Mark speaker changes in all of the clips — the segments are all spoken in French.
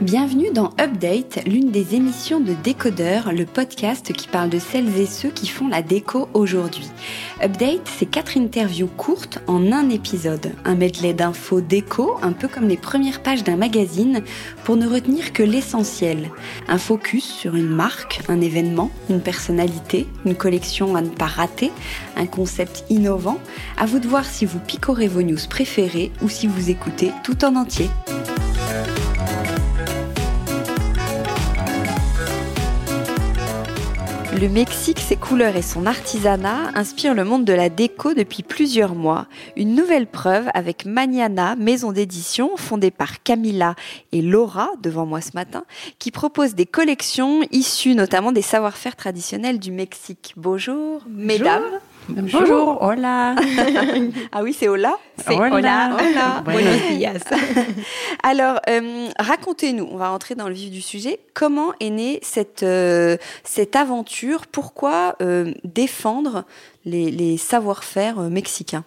Speaker 1: Bienvenue dans Update, l'une des émissions de Décodeur, le podcast qui parle de celles et ceux qui font la déco aujourd'hui. Update, c'est quatre interviews courtes en un épisode, un medley d'infos déco, un peu comme les premières pages d'un magazine, pour ne retenir que l'essentiel. Un focus sur une marque, un événement, une personnalité, une collection à ne pas rater, un concept innovant. À vous de voir si vous picorez vos news préférées ou si vous écoutez tout en entier. Le Mexique, ses couleurs et son artisanat inspirent le monde de la déco depuis plusieurs mois. Une nouvelle preuve avec Maniana, maison d'édition fondée par Camila et Laura, devant moi ce matin, qui propose des collections issues notamment des savoir-faire traditionnels du Mexique. Bonjour, mesdames.
Speaker 2: Bonjour, hola.
Speaker 1: ah oui, c'est hola
Speaker 2: C'est hola.
Speaker 1: Hola.
Speaker 2: Buenos días.
Speaker 1: Alors, euh, racontez-nous, on va rentrer dans le vif du sujet. Comment est née cette, euh, cette aventure? Pourquoi euh, défendre les, les savoir-faire mexicains?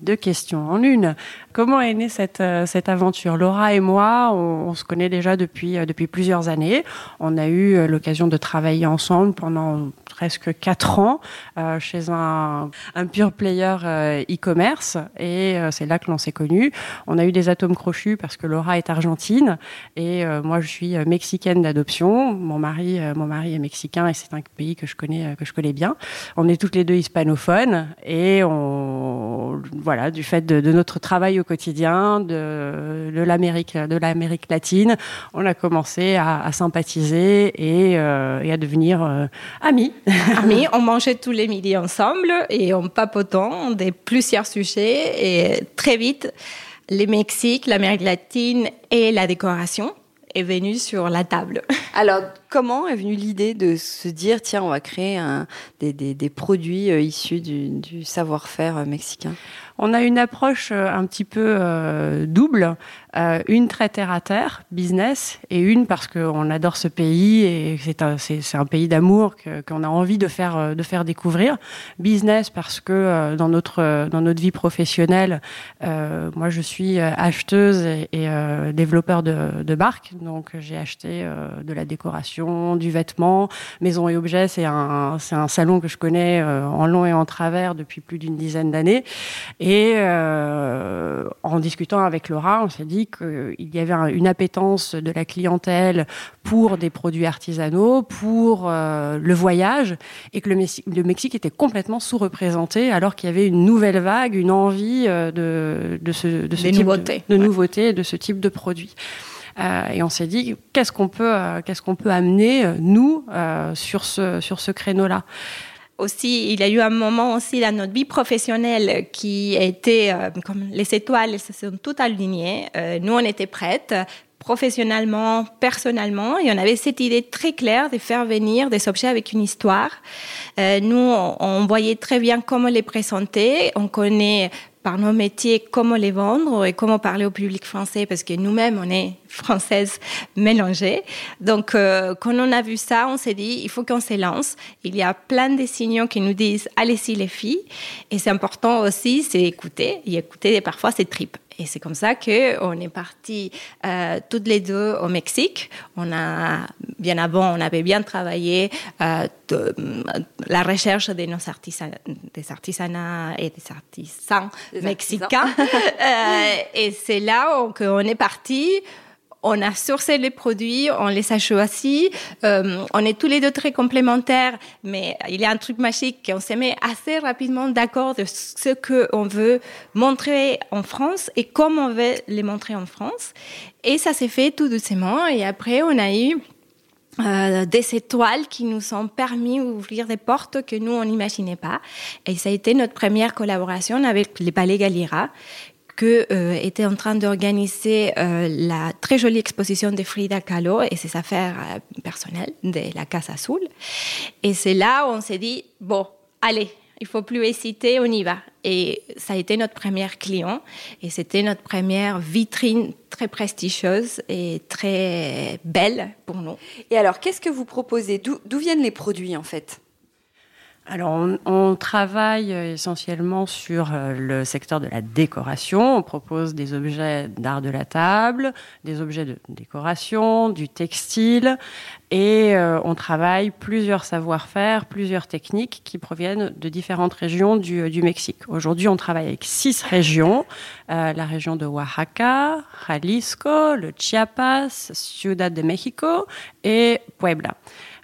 Speaker 2: Deux questions en une. Comment est née cette, cette aventure? Laura et moi, on, on se connaît déjà depuis, depuis plusieurs années. On a eu l'occasion de travailler ensemble pendant presque quatre ans euh, chez un, un pure player euh, e-commerce et euh, c'est là que l'on s'est connus. On a eu des atomes crochus parce que Laura est argentine et euh, moi je suis mexicaine d'adoption. Mon mari, mon mari est mexicain et c'est un pays que je connais, que je connais bien. On est toutes les deux hispanophones et on, voilà, du fait de, de notre travail au quotidien, de, de l'Amérique, de l'Amérique latine, on a commencé à, à sympathiser et, euh, et à devenir amis.
Speaker 3: Amis, on mangeait tous les midis ensemble et en papotant de plusieurs sujets et très vite, le Mexique, l'Amérique latine et la décoration est venu sur la table.
Speaker 1: Alors, comment est venue l'idée de se dire, tiens, on va créer des, des, des, produits euh, issus du, du savoir-faire euh, mexicain?
Speaker 2: On a une approche euh, un petit peu euh, double, euh, une très terre à terre, business, et une parce qu'on adore ce pays et c'est un, pays d'amour qu'on a envie de faire, découvrir. Business parce que dans notre, vie professionnelle, moi je suis acheteuse et, développeur de, de barques, donc j'ai acheté de la décoration, du vêtement, maison et objets, c'est un, salon que je connais en long et en travers depuis plus d'une dizaine d'années. Euh, en discutant avec Laura, on s'est dit qu'il y avait un, une appétence de la clientèle pour des produits artisanaux, pour euh, le voyage, et que le, Mexique était complètement sous-représenté, alors qu'il y avait une nouvelle vague, une envie euh, de, de ce, de ce type
Speaker 3: nouveautés.
Speaker 2: de, de
Speaker 3: Ouais.
Speaker 2: nouveautés, de ce type de produits. Euh, et on s'est dit qu'est-ce qu'on peut, euh, qu'est-ce qu'on peut amener euh, nous sur ce sur ce créneau-là?
Speaker 3: Aussi, il y a eu un moment aussi dans notre vie professionnelle qui était euh, comme les étoiles, elles se sont toutes alignées. Euh, nous, on était prêtes professionnellement, personnellement, et on avait cette idée très claire de faire venir des objets avec une histoire. Euh, nous, on, on voyait très bien comment les présenter. On connaît par nos métiers comment les vendre et comment parler au public français parce que nous-mêmes on est françaises mélangées. Donc euh, quand on a vu ça, on s'est dit il faut qu'on se lance. Il y a plein de signaux qui nous disent allez-y les filles et c'est important aussi c'est écouter et écouter parfois ses tripes. Et c'est comme ça que on est parti euh, toutes les deux au Mexique. On a bien avant, on avait bien travaillé euh, de, la recherche de nos artisans, des artisanats et des artisans
Speaker 1: Des
Speaker 3: mexicains. euh, et c'est là qu'on est parti. On a sourcé les produits, on les a choisis. Euh, on est tous les deux très complémentaires, mais il y a un truc magique qu'on se met assez rapidement d'accord de ce qu'on veut montrer en France et comment on veut les montrer en France. Et ça s'est fait tout doucement. Et après, on a eu euh, des étoiles qui nous ont permis d'ouvrir des portes que nous, on n'imaginait pas. Et ça a été notre première collaboration avec les Palais Galliera, que euh, était en train d'organiser euh, la très jolie exposition de Frida Kahlo et ses affaires euh, personnelles de la Casa Azul. Et c'est là où on s'est dit, bon, allez, il faut plus hésiter, on y va. Et ça a été notre premier client et c'était notre première vitrine très prestigieuse et très belle pour nous.
Speaker 1: Et alors, qu'est-ce que vous proposez? D'où d'où viennent les produits en fait?
Speaker 2: Alors, on, travaille essentiellement sur euh, le secteur de la décoration. On propose des objets d'art de la table, des objets de décoration, du textile, et euh, on travaille plusieurs savoir-faire, plusieurs techniques qui proviennent de différentes régions du, euh, Mexique. Aujourd'hui, on travaille avec six régions la région de Oaxaca, Jalisco, le Chiapas, Ciudad de México et Puebla.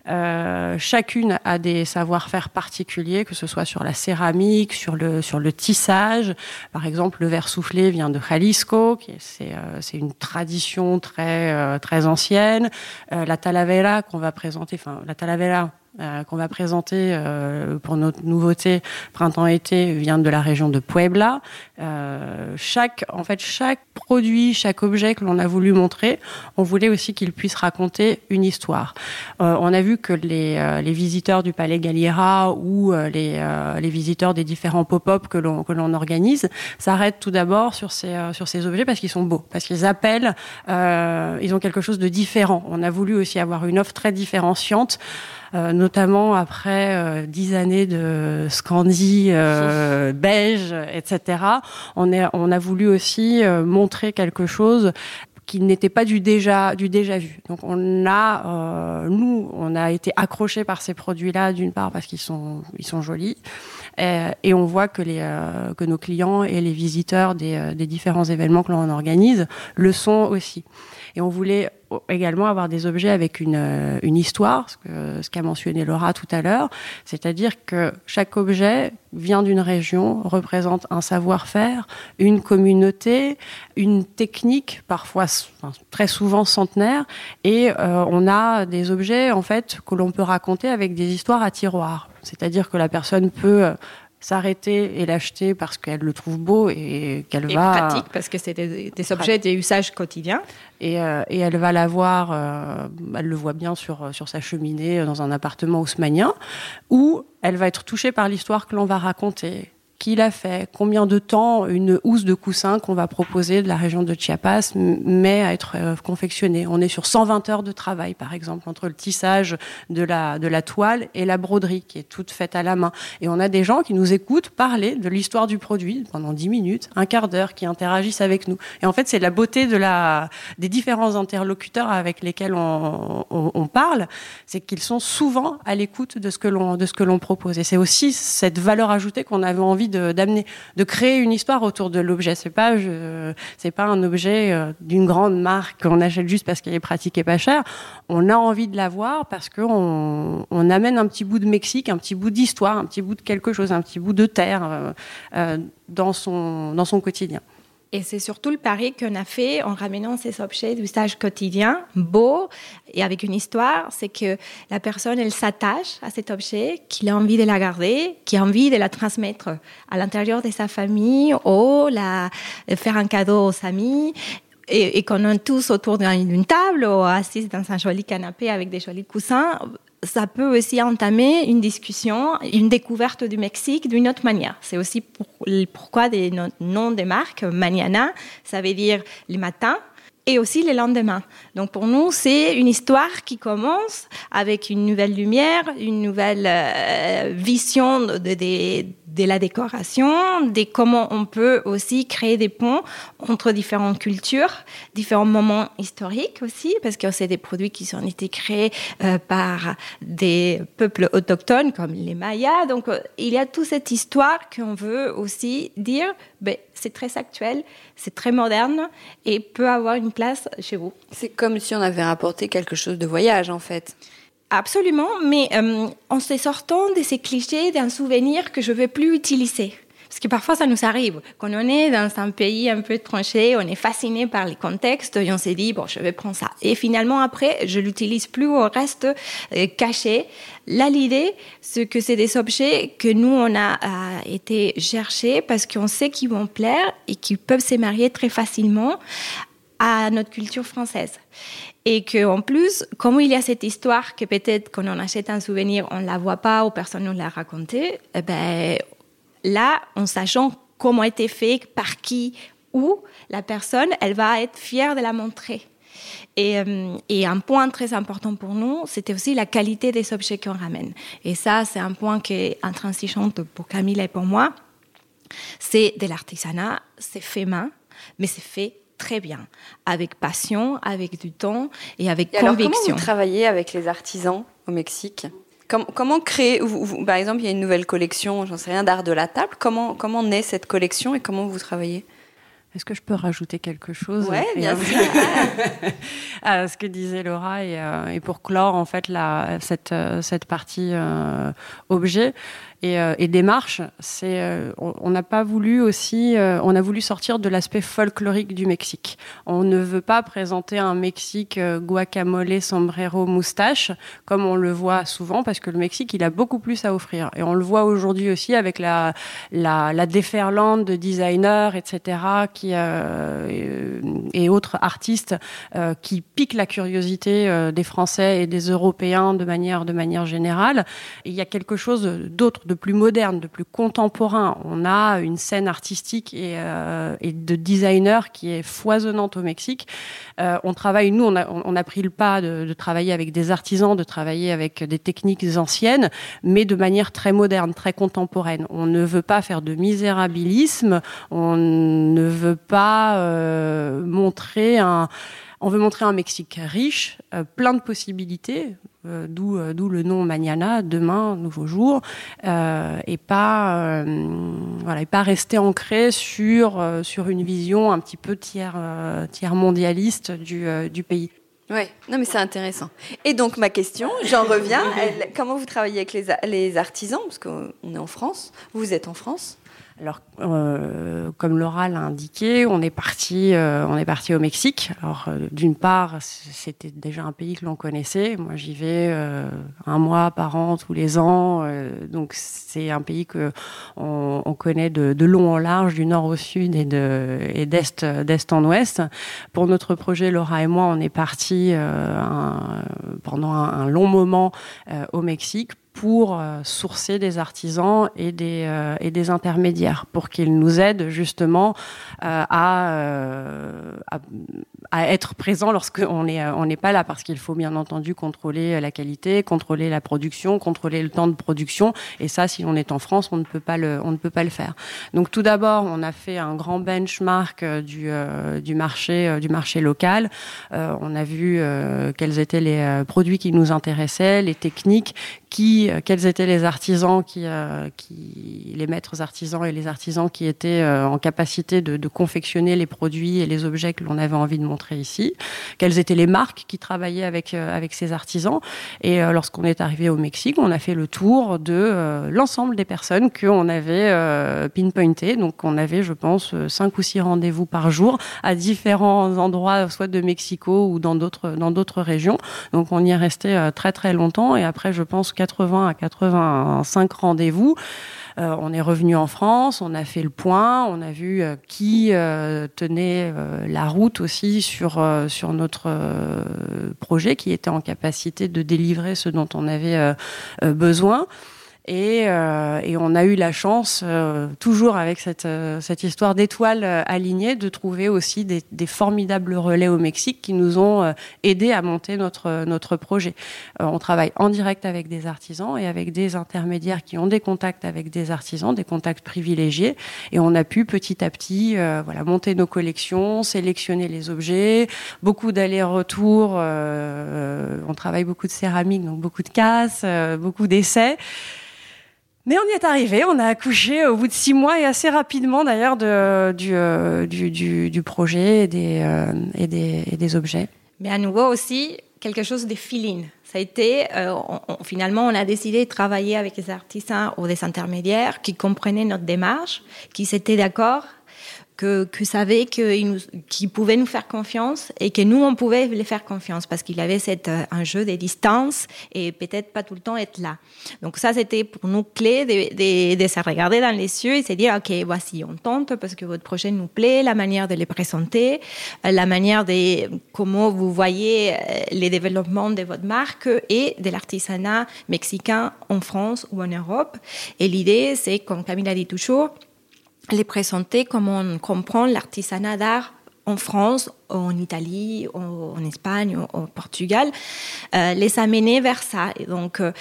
Speaker 2: Euh, chacune a des savoir-faire particuliers, que ce soit sur la céramique, sur le, sur le tissage. Par exemple, le verre soufflé vient de Jalisco, c'est euh, une tradition très, euh, très ancienne. Euh, la talavera qu'on va présenter, enfin la talavera euh, qu'on va présenter euh, pour notre nouveauté printemps-été vient de la région de Puebla. Euh, chaque, en fait, chaque produit, chaque objet que l'on a voulu montrer, on voulait aussi qu'il puisse raconter une histoire. on a vu que les, les, visiteurs du Palais Galliera ou les, les, visiteurs des différents pop-up que l'on que l'on organise s'arrêtent tout d'abord sur ces sur ces objets parce qu'ils sont beaux, parce qu'ils appellent, ils ont quelque chose de différent. On a voulu aussi avoir une offre très différenciante. Euh, notamment après euh, dix années de Scandi, euh, beige, etc. On, est, on a voulu aussi montrer quelque chose qui n'était pas du déjà du déjà vu. Donc on a nous on a été accrochés par ces produits-là d'une part parce qu'ils sont ils sont jolis et, et on voit que les que nos clients et les visiteurs des, des différents événements que l'on organise le sont aussi. Et on voulait également avoir des objets avec une, euh, une histoire, ce qu'a mentionné Laura tout à l'heure, c'est-à-dire que chaque objet vient d'une région, représente un savoir-faire, une communauté, une technique, parfois très souvent centenaire, et euh, on a des objets en fait que l'on peut raconter avec des histoires à tiroir. C'est-à-dire que la personne peut s'arrêter et l'acheter parce qu'elle le trouve beau et qu'elle va.
Speaker 3: Pratique parce que c'est des, objets des usages quotidiens.
Speaker 2: Et, euh, et elle va l'avoir, euh, elle le voit bien sur, sur sa cheminée dans un appartement haussmanien, ou elle va être touchée par l'histoire que l'on va raconter qui l'a fait, combien de temps une housse de coussin qu'on va proposer de la région de Chiapas met à être euh, confectionnée. On est sur 120 heures de travail, par exemple, entre le tissage de la, de la toile et la broderie, qui est toute faite à la main. Et on a des gens qui nous écoutent parler de l'histoire du produit pendant 10 minutes, un quart d'heure, qui interagissent avec nous. Et en fait, c'est la beauté de la, des différents interlocuteurs avec lesquels on, on, parle, c'est qu'ils sont souvent à l'écoute de ce que l'on propose. Et c'est aussi cette valeur ajoutée qu'on avait envie de, créer une histoire autour de l'objet. C'est pas, pas un objet euh, d'une grande marque qu'on achète juste parce qu'elle est pratique et pas chère. On a envie de l'avoir parce qu'on on amène un petit bout de Mexique, un petit bout d'histoire, un petit bout de quelque chose, un petit bout de terre euh, euh, dans son quotidien.
Speaker 3: Et c'est surtout le pari qu'on a fait en ramenant ces objets d'usage quotidien, beaux et avec une histoire, c'est que la personne, elle s'attache à cet objet, qu'il a envie de la garder, qu'il a envie de la transmettre à l'intérieur de sa famille ou la, faire un cadeau aux amis. Et, et qu'on est tous autour d'une table ou assis dans un joli canapé avec des jolis coussins, ça peut aussi entamer une discussion, une découverte du Mexique d'une autre manière. C'est aussi pour, pourquoi des noms des marques. Mañana, ça veut dire le matin, et aussi le lendemain. Donc pour nous, c'est une histoire qui commence avec une nouvelle lumière, une nouvelle euh, vision de, de, de, la décoration, de comment on peut aussi créer des ponts entre différentes cultures, différents moments historiques aussi, parce que c'est des produits qui ont été créés euh, par des peuples autochtones comme les Mayas. Donc euh, il y a toute cette histoire qu'on veut aussi dire, ben, c'est très actuel, c'est très moderne et peut avoir une place chez vous.
Speaker 1: C'est comme si on avait rapporté quelque chose de voyage en fait.
Speaker 3: Absolument, mais euh, en se sortant de ces clichés d'un souvenir que je ne veux plus utiliser. Parce que parfois, ça nous arrive. Quand on est dans un pays un peu tranché, on est fasciné par les contextes et on s'est dit, bon, je vais prendre ça. Et finalement, après, je l'utilise plus au reste euh, caché. Là, l'idée, c'est que c'est des objets que nous, on a euh, été chercher parce qu'on sait qu'ils vont plaire et qu'ils peuvent se marier très facilement à notre culture française. Et qu'en plus, comme il y a cette histoire que peut-être quand on achète un souvenir, on ne la voit pas ou personne ne l'a raconté, eh ben, là, en sachant comment a été fait, par qui, où, la personne, elle va être fière de la montrer. Et, euh, et, un point très important pour nous, c'était aussi la qualité des objets qu'on ramène. Et ça, c'est un point qui est intransigeant pour Camille et pour moi. C'est de l'artisanat, c'est fait main, mais c'est fait très bien, avec passion, avec du temps et avec conviction.
Speaker 1: Alors, comment vous travaillez avec les artisans au Mexique? Comment, créer, par exemple, il y a une nouvelle collection, j'en sais rien, d'art de la table. Comment, comment naît cette collection et comment vous travaillez?
Speaker 2: Est-ce que je peux rajouter quelque chose?
Speaker 1: Oui, bien sûr.
Speaker 2: à ce que disait Laura et, euh, pour clore en fait la, cette, euh, cette partie euh, objet, et, euh, et démarche, c'est euh, on n'a pas voulu aussi, euh, on a voulu sortir de l'aspect folklorique du Mexique. On ne veut pas présenter un Mexique guacamole, sombrero, moustache comme on le voit souvent, parce que le Mexique il a beaucoup plus à offrir. Et on le voit aujourd'hui aussi avec la la, la déferlante de designers, etc. qui et autres artistes qui piquent la curiosité des Français et des Européens de manière de manière générale. Il y a quelque chose d'autre de plus moderne, de plus contemporain. On a une scène artistique et, euh, de designers qui est foisonnante au Mexique. Euh, on travaille, nous, on a, pris le pas de, travailler avec des artisans, de travailler avec des techniques anciennes, mais de manière très moderne, très contemporaine. On ne veut pas faire de misérabilisme, on ne veut pas euh, montrer un on veut montrer un Mexique riche, plein de possibilités, euh, d'où euh, d'où le nom Mañana, demain, nouveau jour, euh, et pas voilà, et pas rester ancré sur sur une vision un petit peu tiers tiers mondialiste du du pays.
Speaker 1: Oui, non mais c'est intéressant. Et donc ma question, j'en reviens, comment vous travaillez avec les, les artisans? Parce qu'on est en France, vous êtes en France
Speaker 2: alors, euh, comme Laura l'a indiqué, on est parti, euh, on est parti au Mexique. Alors, euh, d'une part, c'était déjà un pays que l'on connaissait. Moi, j'y vais un mois par an, tous les ans. donc, c'est un pays que on, connaît de, long en large, du nord au sud et de et d'est d'est en ouest. Pour notre projet, Laura et moi, on est parti pendant un, long moment au Mexique pour euh, sourcer des artisans et des, euh, et des intermédiaires, pour qu'ils nous aident justement euh, à, à, à, être présents lorsqu'on n'est on n'est pas là, parce qu'il faut bien entendu contrôler la qualité, contrôler la production, contrôler le temps de production, et ça, si on est en France, on ne peut pas le, on ne peut pas le faire. Donc tout d'abord, on a fait un grand benchmark du, du marché, du marché local. on a vu quels étaient les produits qui nous intéressaient, les techniques qui, euh, quels étaient les artisans qui, euh, qui, les maîtres artisans et les artisans qui étaient euh, en capacité de, de, confectionner les produits et les objets que l'on avait envie de montrer ici, quelles étaient les marques qui travaillaient avec avec ces artisans. Et lorsqu'on est arrivé au Mexique, on a fait le tour de l'ensemble des personnes qu'on avait pinpointées. Donc on avait, je pense, cinq ou six rendez-vous par jour à différents endroits, soit de Mexico ou dans d'autres dans d'autres régions. Donc on y est resté très très longtemps. Et après, je pense 80 à 85 rendez-vous. Euh, on est revenu en France, on a fait le point, on a vu euh, qui euh, tenait la route aussi sur sur notre projet, qui était en capacité de délivrer ce dont on avait besoin. Et, euh, et, on a eu la chance, euh, toujours avec cette, euh, cette histoire d'étoiles alignées, de trouver aussi des, des, formidables relais au Mexique qui nous ont aidés à monter notre, notre projet. on travaille en direct avec des artisans et avec des intermédiaires qui ont des contacts avec des artisans, des contacts privilégiés. Et on a pu petit à petit voilà, monter nos collections, sélectionner les objets, beaucoup d'allers-retours. on travaille beaucoup de céramique, donc beaucoup de casses, beaucoup d'essais. Mais on y est arrivé, on a accouché au bout de six mois et assez rapidement d'ailleurs euh, du, projet et des, euh, et, des, et des, objets.
Speaker 3: Mais à nouveau aussi quelque chose de feeling. Ça a été, euh, finalement, on a décidé de travailler avec des artisans ou des intermédiaires qui comprenaient notre démarche, qui s'étaient d'accord que, que savait qu'il pouvait nous faire confiance et que nous, on pouvait les faire confiance parce qu'il avait cet euh, un jeu des distances et peut-être pas tout le temps être là. Donc ça, c'était pour nous clé de, de, de, se regarder dans les yeux et se dire, OK, voici, on tente parce que votre projet nous plaît, la manière de les présenter, euh, la manière de comment vous voyez euh, les développements de votre marque et de l'artisanat mexicain en France ou en Europe. Et l'idée, c'est, comme Camille a dit toujours, les présenter comme on comprend l'artisanat d'art en France, en Italie, en, Espagne, au, Portugal, euh, les amener vers ça. Donc, euh,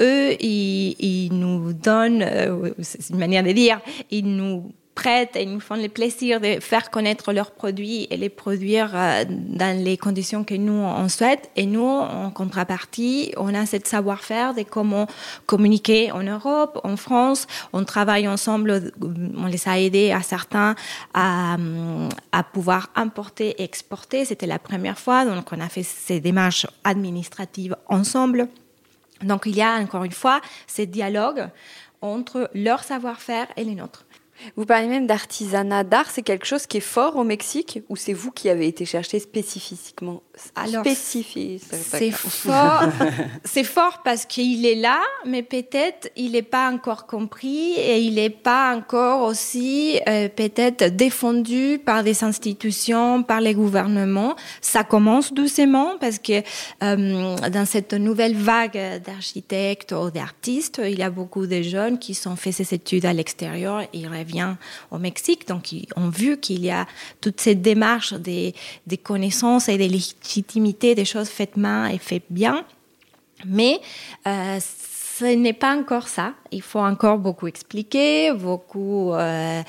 Speaker 3: eux, ils, ils, nous donnent, euh, c'est une manière de dire, ils nous prêtent et nous font le plaisir de faire connaître leurs produits et les produire euh, dans les conditions que nous on souhaite. Et nous, en contrepartie, on a cette savoir-faire de comment communiquer en Europe, en France. On travaille ensemble, on les a aidés à certains à, à pouvoir importer et exporter. C'était la première fois, donc on a fait ces démarches administratives ensemble. Donc il y a encore une fois ce dialogue entre leur savoir-faire et les nôtres.
Speaker 1: Vous parlez même d'artisanat d'art, c'est quelque chose qui est fort au Mexique ou c'est vous qui avez été chercher spécifiquement
Speaker 3: Alors, C'est fort, c'est fort parce qu'il est là, mais peut-être il n'est pas encore compris et il n'est pas encore aussi euh, peut-être défendu par des institutions, par les gouvernements. Ça commence doucement parce que euh, dans cette nouvelle vague d'architectes ou d'artistes, il y a beaucoup de jeunes qui sont fait ces études à l'extérieur et ils vient au Mexique. Donc, ils ont vu qu'il y a toute cette démarche des, connaissances et des légitimités des choses faites main et faites bien. Mais euh, ce n'est pas encore ça. Il faut encore beaucoup expliquer, beaucoup, euh,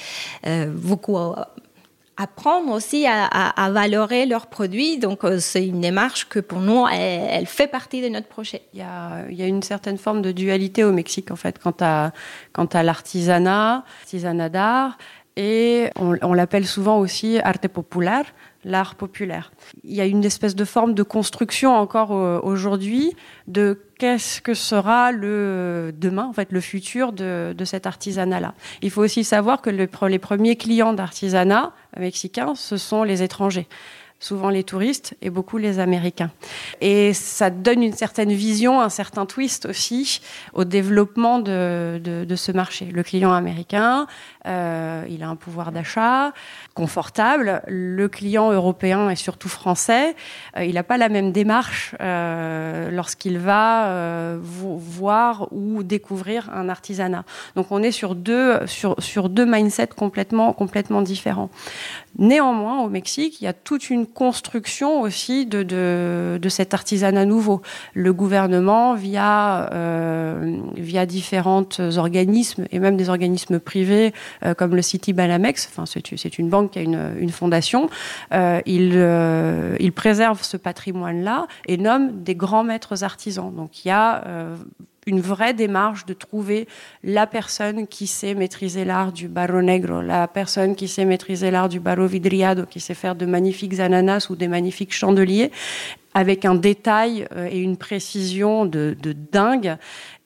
Speaker 3: euh, beaucoup apprendre aussi à, à, valorer leurs produits. Donc, c'est une démarche que pour nous, elle, fait partie de notre projet.
Speaker 2: Il y, a, il y, a, une certaine forme de dualité au Mexique, en fait, quant à, quant à l'artisanat, l'artisanat d'art, et on, on l'appelle souvent aussi arte populaire l'art populaire. Il y a une espèce de forme de construction encore euh, aujourd'hui de qu'est-ce que sera le demain, en fait, le futur de, de cet artisanat-là. Il faut aussi savoir que les premiers clients d'artisanat mexicains, ce sont les étrangers souvent les touristes et beaucoup les Américains. Et ça donne une certaine vision, un certain twist aussi au développement de, de, ce marché. Le client américain, euh, il a un pouvoir d'achat confortable. Le client européen et surtout français, euh, il n'a pas la même démarche euh, lorsqu'il va voir ou découvrir un artisanat. Donc on est sur deux, sur, sur deux mindsets complètement, complètement différents. Néanmoins, au Mexique, il y a toute une construction aussi de, de, cet artisanat nouveau. Le gouvernement, via, euh, via différents organismes et même des organismes privés euh, comme le City Banamex, enfin, c'est une banque qui a une, une fondation, euh, il, il préserve ce patrimoine-là et nomme des grands maîtres artisans. Donc il y a une vraie démarche de trouver la personne qui sait maîtriser l'art du barro negro, la personne qui sait maîtriser l'art du barro vidriado, qui sait faire de magnifiques ananas ou des magnifiques chandeliers, avec un détail euh, et une précision de, de dingue.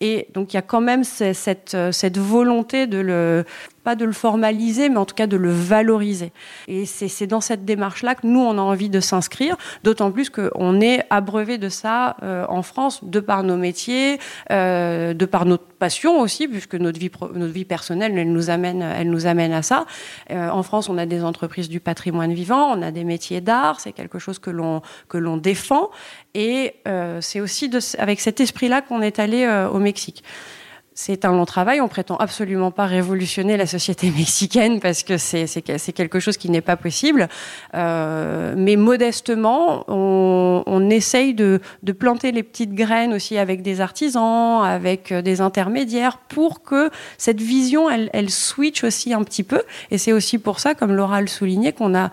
Speaker 2: Et donc il y a quand même cette, cette volonté de le pas de le formaliser, mais en tout cas de le valoriser. Et c'est dans cette démarche-là que nous, on a envie de s'inscrire, d'autant plus qu'on est abreuvé de ça euh, en France, de par nos métiers, euh, de par notre passion aussi, puisque notre vie, personnelle, elle nous amène, à ça. Euh, en France, on a des entreprises du patrimoine vivant, on a des métiers d'art, c'est quelque chose que l'on défend, et euh, c'est aussi avec cet esprit-là qu'on est allé euh, au Mexique. C'est un long travail. On prétend absolument pas révolutionner la société mexicaine parce que c'est quelque chose qui n'est pas possible. Euh, mais modestement, on, essaye de, de, planter les petites graines aussi avec des artisans, avec euh, des intermédiaires, pour que cette vision, elle, elle switch aussi un petit peu. Et c'est aussi pour ça, comme Laura le soulignait, qu'on a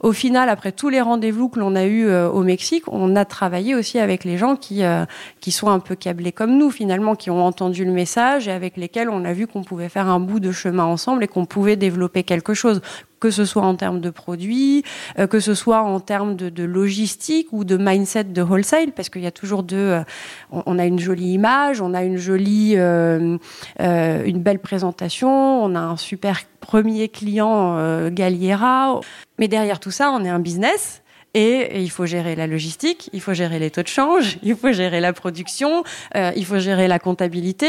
Speaker 2: au final, après tous les rendez-vous que l'on a eus euh, au Mexique, on a travaillé aussi avec les gens qui, euh, qui sont un peu câblés comme nous, finalement, qui ont entendu le message et avec lesquels on a vu qu'on pouvait faire un bout de chemin ensemble et qu'on pouvait développer quelque chose que ce soit en termes de produits, euh, que ce soit en termes de, logistique ou de mindset de wholesale, parce qu'il y a toujours deux. Euh, on, on, a une jolie image, on a une jolie, euh, une belle présentation, on a un super premier client Galliera, mais derrière tout ça, on est un business et, il faut gérer la logistique, il faut gérer les taux de change, il faut gérer la production, euh, il faut gérer la comptabilité.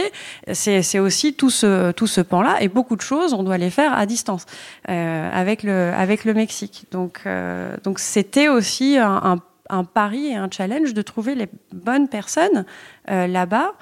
Speaker 2: C'est aussi tout ce, tout ce pan-là. Et beaucoup de choses, on doit les faire à distance euh, avec, le, avec le Mexique. Donc euh, donc c'était aussi un, un, pari et un challenge de trouver les bonnes personnes là-bas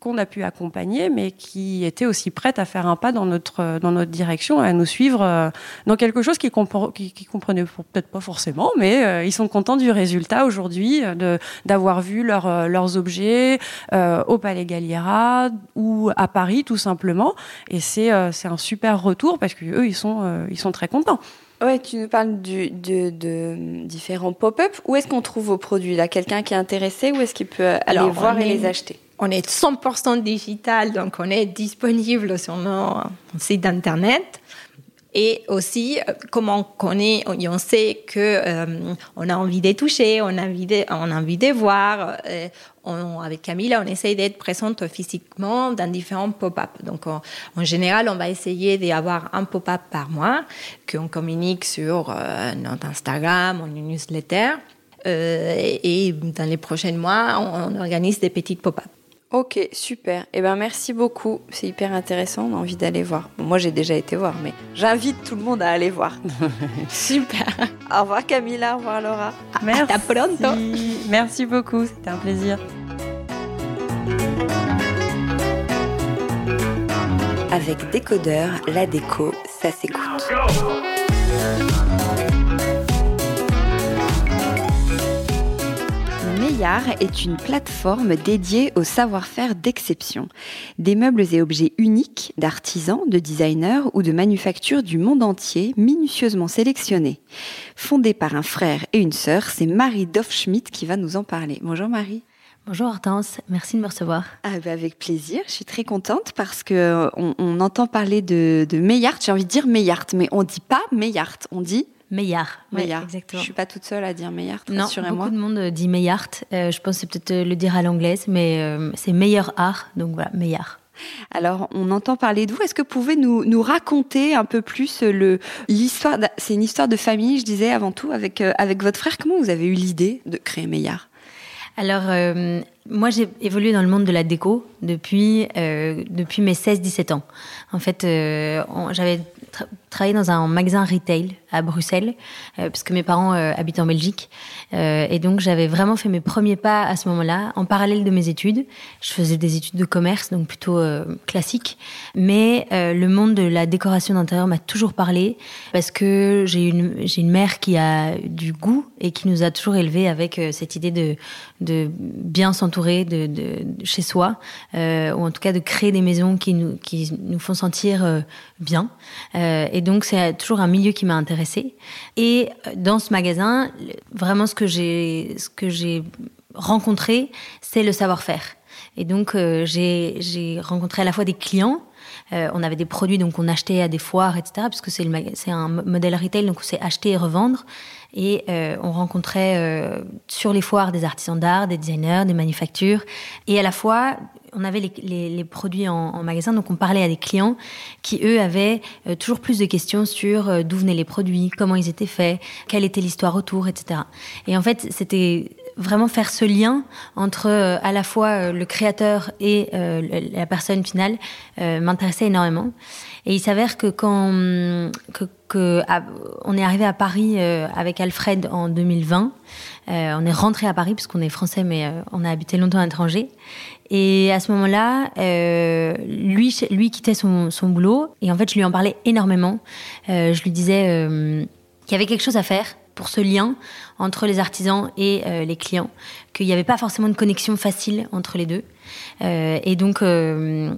Speaker 2: qu'on a pu accompagner, mais qui étaient aussi prêtes à faire un pas dans notre, dans notre direction, à nous suivre euh, dans quelque chose qu'ils qui, qui comprenaient peut-être pas forcément, mais euh, ils sont contents du résultat aujourd'hui, euh, d'avoir vu leur, leurs objets au Palais Galliera ou à Paris tout simplement. Et c'est un super retour parce qu'eux, ils sont, ils sont très contents.
Speaker 1: Ouais, tu nous parles du, de, de différents pop-up. Où est-ce qu'on trouve vos produits? Là Quelqu'un qui est intéressé, où est-ce qu'il peut aller voir et les acheter?
Speaker 3: On est 100% digital, donc on est disponible sur nos site internet. Et aussi, euh, comment on on sait que euh, on a envie de toucher, on a envie de, on a envie de voir. Euh, avec Camille, on essaye d'être présente physiquement dans différents pop-up. Donc, en général, on va essayer d'avoir un pop-up par mois qu'on communique sur notre Instagram, une newsletter. et dans les prochains mois, on, on organise des petites pop-up.
Speaker 1: Ok, super. Eh ben merci beaucoup. C'est hyper intéressant. On a envie d'aller voir. moi, j'ai déjà été voir, mais j'invite tout le monde à aller voir.
Speaker 3: super.
Speaker 1: Au revoir Camilla. Au revoir Laura.
Speaker 2: Merci. Merci beaucoup. C'était un plaisir.
Speaker 1: Avec Décodeur, la déco, ça s'écoute. Meillard est une plateforme dédiée au savoir-faire d'exception. Des meubles et objets uniques d'artisans, de designers ou de manufactures du monde entier minutieusement sélectionnés. Fondé par un frère et une sœur, c'est Marie Doff-Schmidt qui va nous en parler. Bonjour Marie.
Speaker 4: Bonjour Hortense, merci de me recevoir.
Speaker 1: Ah bah, avec plaisir, je suis très contente parce que on, entend parler de, de Meillard, j'ai envie de dire Meillard, mais on dit pas Meillard, on dit
Speaker 4: Meillard.
Speaker 1: Meillard. exactement. Je suis pas toute seule à dire Meillard.
Speaker 4: Non, beaucoup de monde dit Meillard. Euh, je pense que c'est peut-être euh, le dire à l'anglaise, mais euh, c'est meilleur art. Donc voilà, Meillard.
Speaker 1: Alors, on entend parler de vous. Est-ce que vous pouvez nous, nous raconter un peu plus le l'histoire C'est une histoire de famille, je disais avant tout, avec avec votre frère. Comment vous avez eu l'idée de créer Meillard
Speaker 4: Alors, moi, j'ai évolué dans le monde de la déco depuis depuis mes 16-17 ans. En fait, j'avais travaillé dans un magasin retail à Bruxelles, euh, parce que mes parents euh, habitent en Belgique. Euh, et donc, j'avais vraiment fait mes premiers pas à ce moment-là, en parallèle de mes études. Je faisais des études de commerce, donc plutôt classiques. Mais le monde de la décoration d'intérieur m'a toujours parlé, parce que j'ai une, une mère qui a du goût et qui nous a toujours élevés avec cette idée de, de bien s'entourer de, chez soi, ou en tout cas de créer des maisons qui nous, qui nous font sentir bien. et donc, c'est toujours un milieu qui m'a intéressé et euh, dans ce magasin, vraiment ce que j'ai, rencontré, c'est le savoir-faire. Et donc, euh, j'ai rencontré à la fois des clients. Euh, on avait des produits donc on achetait à des foires, etc. Parce que c'est c'est un modèle retail, donc c'est acheter et revendre. Et on rencontrait sur les foires des artisans d'art, des designers, des manufactures, et à la fois on avait les, produits en, magasin, donc on parlait à des clients qui, eux, avaient euh, toujours plus de questions sur euh, d'où venaient les produits, comment ils étaient faits, quelle était l'histoire autour, etc. Et en fait, c'était vraiment faire ce lien entre euh, à la fois le créateur et la personne finale m'intéressait énormément. Et il s'avère que quand que, on est arrivé à Paris avec Alfred en 2020, on est rentré à Paris puisqu'on est français mais on a habité longtemps à l'étranger et à ce moment-là, euh, lui, lui quittait son, son, boulot. Et en fait, je lui en parlais énormément. Euh, je lui disais euh, qu'il y avait quelque chose à faire pour ce lien entre les artisans et euh, les clients, qu'il n'y avait pas forcément de connexion facile entre les deux. Euh, et donc, euh,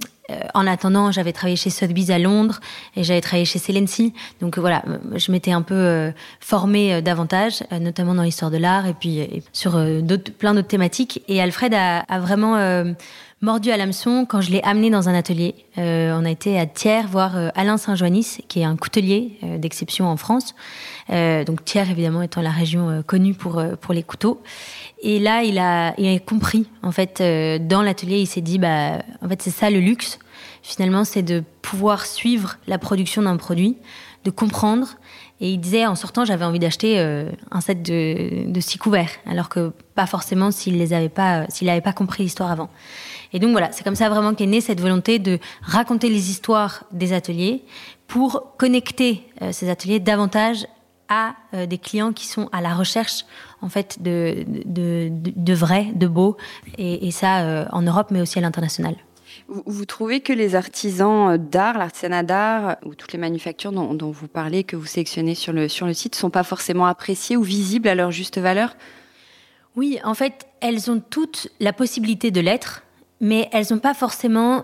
Speaker 4: en attendant, j'avais travaillé chez Sotheby's à Londres et j'avais travaillé chez Celency. Donc voilà, je m'étais un peu formée davantage, notamment dans l'histoire de l'art et puis sur plein d'autres thématiques. Et Alfred a, a vraiment mordu à l'hameçon quand je l'ai amené dans un atelier. Euh, on a été à Thiers voir euh, Alain Saint-Joannis, qui est un coutelier euh, d'exception en France. donc Thiers, évidemment, étant la région connue pour, pour les couteaux. Et là, il a, il a compris, en fait, dans l'atelier, il s'est dit, bah, en fait, c'est ça le luxe. Finalement, c'est de pouvoir suivre la production d'un produit, de comprendre. Et il disait, en sortant, j'avais envie d'acheter un set de, de six couverts, alors que pas forcément s'il les avait pas, s'il n'avait pas compris l'histoire avant. Et donc voilà, c'est comme ça vraiment qu'est née cette volonté de raconter les histoires des ateliers pour connecter euh, ces ateliers davantage à euh, des clients qui sont à la recherche en fait de, de, de, vrai, de beau, et, ça euh, en Europe mais aussi à l'international.
Speaker 1: Vous, trouvez que les artisans d'art, l'artisanat d'art ou toutes les manufactures dont, dont, vous parlez, que vous sélectionnez sur le, sur le site, sont pas forcément appréciées ou visibles à leur juste valeur?
Speaker 4: Oui, en fait, elles ont toutes la possibilité de l'être, mais elles n'ont pas forcément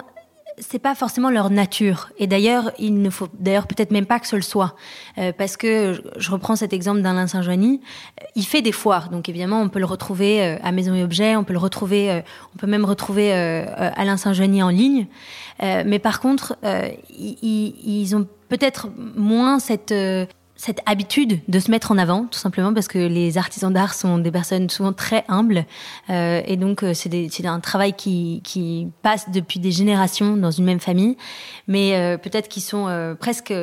Speaker 4: c'est pas forcément leur nature. Et d'ailleurs, il ne faut d'ailleurs peut-être même pas que ce le soit, euh, parce que je reprends cet exemple d'Alain Saint-Joigny. Il fait des foires, donc évidemment, on peut le retrouver euh, à Maison et Objets, on peut le retrouver, euh, on peut même retrouver Alain Saint-Joigny en ligne. mais par contre, ils, ils, ont peut-être moins cette cette habitude de se mettre en avant, tout simplement parce que les artisans d'art sont des personnes souvent très humbles. Euh, et donc, euh, c'est un travail qui, qui, passe depuis des générations dans une même famille. Mais euh, peut-être qu'ils sont euh, presque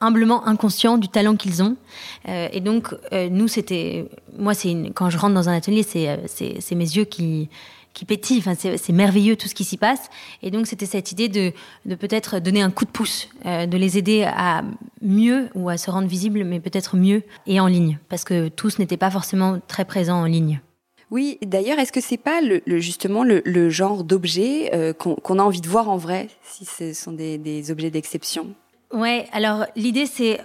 Speaker 4: humblement inconscients du talent qu'ils ont. Euh, et donc, nous, c'était... Moi, c'est quand je rentre dans un atelier, c'est mes yeux qui qui pétille. Enfin, c'est merveilleux tout ce qui s'y passe. Et donc, c'était cette idée de, de peut-être donner un coup de pouce, euh, de les aider à mieux ou à se rendre visibles, mais peut-être mieux et en ligne, parce que tous n'étaient pas forcément très présents en ligne.
Speaker 1: Oui, d'ailleurs, est-ce que c'est pas le, justement le, le genre d'objet euh, qu'on a envie de voir en vrai, si ce sont des, des objets d'exception?
Speaker 4: Ouais, alors l'idée c'est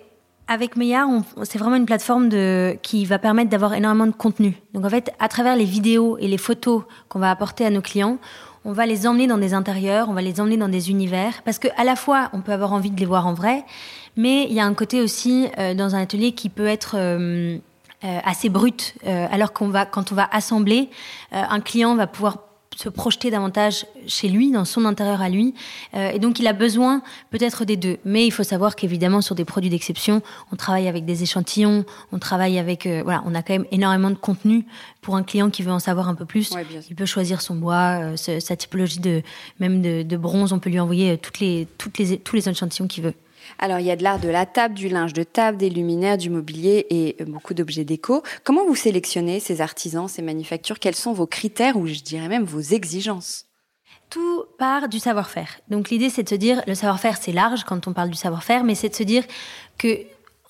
Speaker 4: avec Meillard, c'est vraiment une plateforme de, qui va permettre d'avoir énormément de contenu. Donc en fait, à travers les vidéos et les photos qu'on va apporter à nos clients, on va les emmener dans des intérieurs, on va les emmener dans des univers, parce que à la fois, on peut avoir envie de les voir en vrai, mais il y a un côté aussi euh, dans un atelier qui peut être euh, euh, assez brut, alors qu'on va, quand on va assembler, un client va pouvoir se projeter davantage chez lui, dans son intérieur à lui. Euh, et donc, il a besoin peut-être des deux. Mais il faut savoir qu'évidemment, sur des produits d'exception, on travaille avec des échantillons, on travaille avec... Euh, voilà, on a quand même énormément de contenu pour un client qui veut en savoir un peu plus. il peut choisir son bois, euh, sa typologie de même de, de, bronze. On peut lui envoyer toutes les, toutes les, tous les échantillons qu'il veut.
Speaker 1: Alors, il y a de l'art de la table, du linge de table, des luminaires, du mobilier et euh, beaucoup d'objets déco. Comment vous sélectionnez ces artisans, ces manufactures? Quels sont vos critères ou je dirais même vos exigences?
Speaker 4: Tout part du savoir-faire. Donc l'idée c'est de se dire, le savoir-faire c'est large quand on parle du savoir-faire, mais c'est de se dire que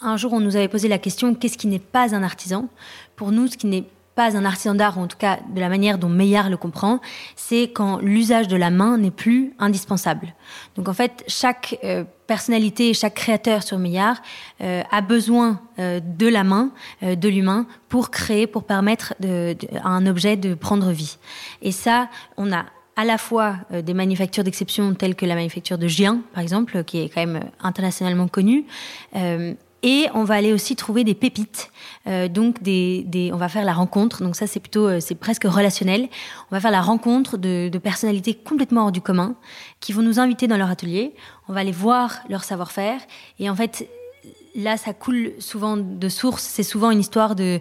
Speaker 4: un jour on nous avait posé la question qu'est-ce qui n'est pas un artisan? Pour nous, ce qui n'est pas un artisan d'art, en tout cas de la manière dont Meillard le comprend, c'est quand l'usage de la main n'est plus indispensable. Donc en fait, chaque euh, personnalité, chaque créateur sur Meillard euh, a besoin euh, de la main, de l'humain, pour créer, pour permettre à un objet de prendre vie. Et ça, on a à la fois des manufactures d'exception telles que la manufacture de Gien, par exemple, qui est quand même internationalement connue, et on va aller aussi trouver des pépites. Euh, donc, des, des, on va faire la rencontre. Donc ça, c'est plutôt, euh, c'est presque relationnel. On va faire la rencontre de, de, personnalités complètement hors du commun qui vont nous inviter dans leur atelier. On va aller voir leur savoir-faire. Et en fait, là, ça coule souvent de source. C'est souvent une histoire de,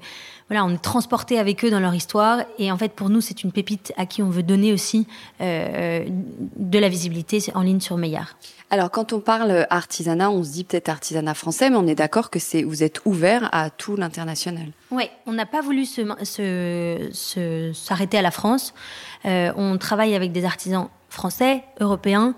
Speaker 4: voilà, on est transporté avec eux dans leur histoire. Et en fait, pour nous, c'est une pépite à qui on veut donner aussi euh, de la visibilité en ligne sur Meillard.
Speaker 1: Alors, quand on parle artisanat, on se dit peut-être artisanat français, mais on est d'accord que c'est vous êtes ouvert à tout l'international.
Speaker 4: Oui, on n'a pas voulu s'arrêter se, se, à la France. Euh, on travaille avec des artisans français, européens,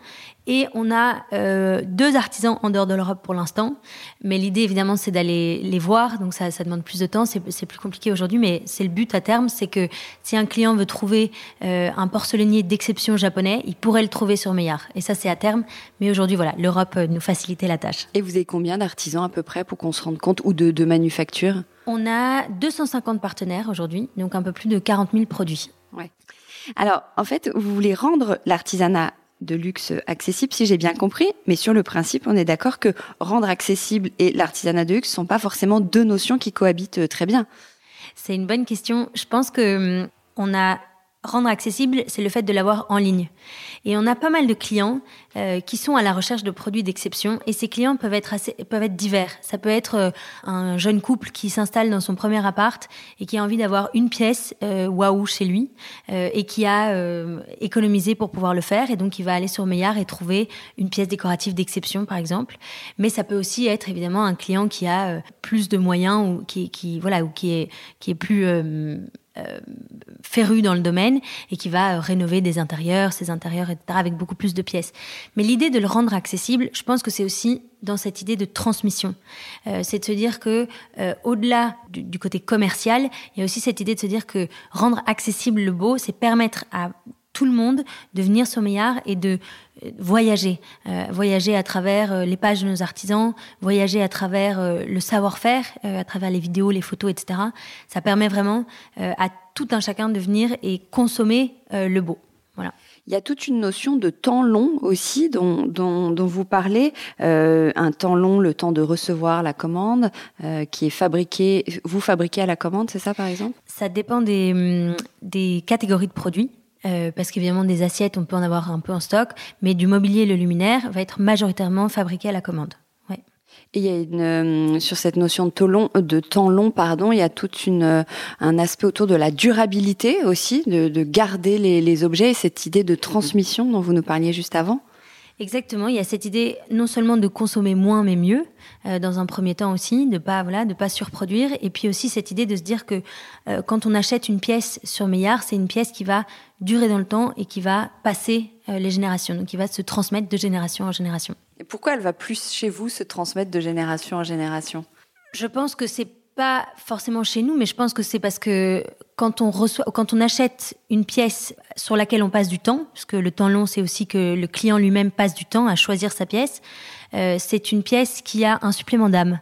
Speaker 4: et on a euh, deux artisans en dehors de l'Europe pour l'instant. Mais l'idée, évidemment, c'est d'aller les voir. Donc, ça, ça demande plus de temps. C'est plus compliqué aujourd'hui. Mais c'est le but à terme. C'est que si un client veut trouver euh, un porcelainier d'exception japonais, il pourrait le trouver sur Meillard. Et ça, c'est à terme. Mais aujourd'hui, voilà, l'Europe euh, nous facilitait la tâche.
Speaker 1: Et vous avez combien d'artisans à peu près pour qu'on se rende compte ou de, de manufactures?
Speaker 4: On a 250 partenaires aujourd'hui. Donc, un peu plus de 40 000 produits.
Speaker 1: Ouais. Alors, en fait, vous voulez rendre l'artisanat de luxe accessible, si j'ai bien compris. Mais sur le principe, on est d'accord que rendre accessible et l'artisanat de luxe sont pas forcément deux notions qui cohabitent euh, très bien.
Speaker 4: C'est une bonne question. Je pense que hum, on a rendre accessible, c'est le fait de l'avoir en ligne. Et on a pas mal de clients euh, qui sont à la recherche de produits d'exception et ces clients peuvent être peuvent être divers. Ça peut être euh, un jeune couple qui s'installe dans son premier appart et qui a envie d'avoir une pièce euh, waouh chez lui et qui a économisé pour pouvoir le faire et donc il va aller sur Meillard et trouver une pièce décorative d'exception par exemple. Mais ça peut aussi être évidemment un client qui a plus de moyens ou qui voilà ou qui est qui est plus euh, féru dans le domaine et qui va euh, rénover des intérieurs, ses intérieurs, etc., avec beaucoup plus de pièces. Mais l'idée de le rendre accessible, je pense que c'est aussi dans cette idée de transmission. Euh, c'est de se dire que au-delà du, du, côté commercial, il y a aussi cette idée de se dire que rendre accessible le beau, c'est permettre à tout le monde de venir sur Meillard et de voyager, voyager à travers les pages de nos artisans, voyager à travers le savoir-faire, à travers les vidéos, les photos, etc. Ça permet vraiment à tout un chacun de venir et consommer le beau. Voilà.
Speaker 1: Il y a toute une notion de temps long aussi dont, dont, vous parlez. Euh, un temps long, le temps de recevoir la commande, euh, qui est fabriqué, vous fabriquez à la commande, c'est ça par exemple?
Speaker 4: Ça dépend des, hum, des catégories de produits. Euh, parce qu'évidemment, des assiettes, on peut en avoir un peu en stock, mais du mobilier, le luminaire, va être majoritairement fabriqué à la commande.
Speaker 1: Et il y a une, euh, sur cette notion de temps long, de temps long, pardon, il y a tout euh, un aspect autour de la durabilité aussi, de, de garder les, les, objets et cette idée de transmission dont vous nous parliez juste avant.
Speaker 4: Exactement, il y a cette idée non seulement de consommer moins mais mieux, euh, dans un premier temps aussi, de pas voilà, de pas surproduire, et puis aussi cette idée de se dire que quand on achète une pièce sur Meillard, c'est une pièce qui va durer dans le temps et qui va passer les générations, donc qui va se transmettre de génération en génération.
Speaker 1: Et pourquoi elle va plus chez vous se transmettre de génération en génération?
Speaker 4: Je pense que c'est pas forcément chez nous, mais je pense que c'est parce que quand on reçoit, quand on achète une pièce sur laquelle on passe du temps, parce que le temps long, c'est aussi que le client lui-même passe du temps à choisir sa pièce. Euh, c'est une pièce qui a un supplément d'âme.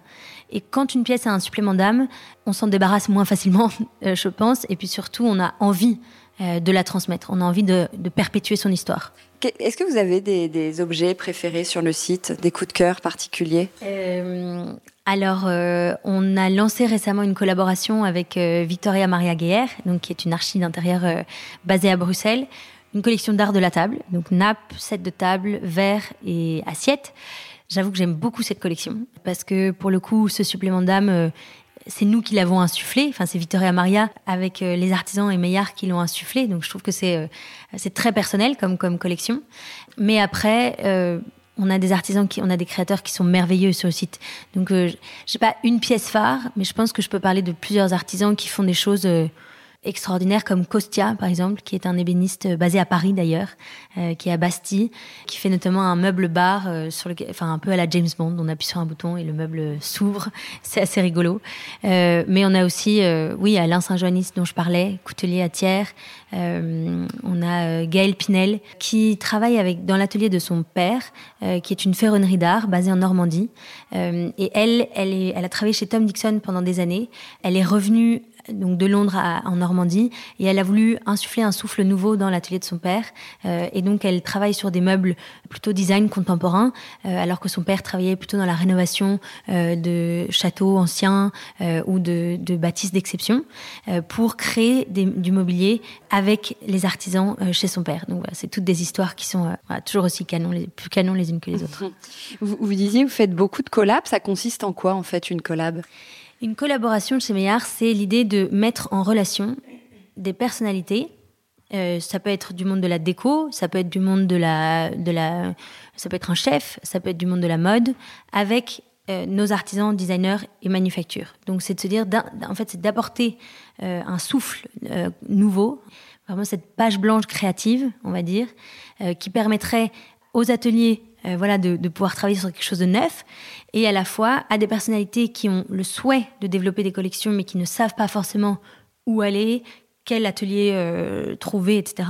Speaker 4: Et quand une pièce a un supplément d'âme, on s'en débarrasse moins facilement, euh, je pense. Et puis surtout, on a envie euh, de la transmettre. On a envie de, de perpétuer son histoire.
Speaker 1: Est-ce que vous avez des, objets préférés sur le site, des coups de cœur particuliers?
Speaker 4: Euh, Alors, euh, on a lancé récemment une collaboration avec euh, Victoria Maria Guerre, donc qui est une archi d'intérieur basée à Bruxelles, une collection d'art de la table, donc nappes, set de table, verres et assiettes. J'avoue que j'aime beaucoup cette collection parce que pour le coup, ce supplément d'âme c'est nous qui l'avons insufflé. Enfin, c'est Victoria Maria avec euh, les artisans et Meillard qui l'ont insufflé. Donc, je trouve que c'est euh, c'est très personnel comme comme collection. Mais après. Euh, on a des artisans qui, on a des créateurs qui sont merveilleux sur le site. Donc, euh, j'ai pas une pièce phare, mais je pense que je peux parler de plusieurs artisans qui font des choses extraordinaires comme Costia, par exemple, qui est un ébéniste basé à Paris d'ailleurs, euh, qui est à Bastille, qui fait notamment un meuble bar, euh, sur le, enfin un peu à la James Bond. On appuie sur un bouton et le meuble s'ouvre. C'est assez rigolo. Euh, mais on a aussi, euh, oui, Alain Saint-Joannis dont je parlais, coutelier à Thiers. Euh, on a Gaëlle Pinel qui travaille avec dans l'atelier de son père, qui est une ferronnerie d'art basée en Normandie. et elle, elle, est, elle a travaillé chez Tom Dixon pendant des années. Elle est revenue donc de Londres à, en Normandie, et elle a voulu insuffler un souffle nouveau dans l'atelier de son père. Euh, et donc elle travaille sur des meubles plutôt design contemporain, euh, alors que son père travaillait plutôt dans la rénovation euh, de châteaux anciens euh, ou de, de bâtisses d'exception, euh, pour créer des, du mobilier avec les artisans euh, chez son père. Donc voilà, c'est toutes des histoires qui sont voilà, toujours aussi canon, les, plus canon les unes que les autres.
Speaker 1: Vous, vous disiez, vous faites beaucoup de collabs. Ça consiste en quoi en fait une collab?
Speaker 4: Une collaboration chez Meillard, c'est l'idée de mettre en relation des personnalités. Euh, ça peut être du monde de la déco, ça peut être du monde de la, de la, ça peut être un chef, ça peut être du monde de la mode, avec euh, nos artisans, designers et manufactures. Donc c'est de se dire, en fait, c'est d'apporter euh, un souffle nouveau, vraiment cette page blanche créative, on va dire, qui permettrait aux ateliers euh, voilà, de, de, pouvoir travailler sur quelque chose de neuf, et à la fois à des personnalités qui ont le souhait de développer des collections, mais qui ne savent pas forcément où aller, quel atelier euh, trouver, etc.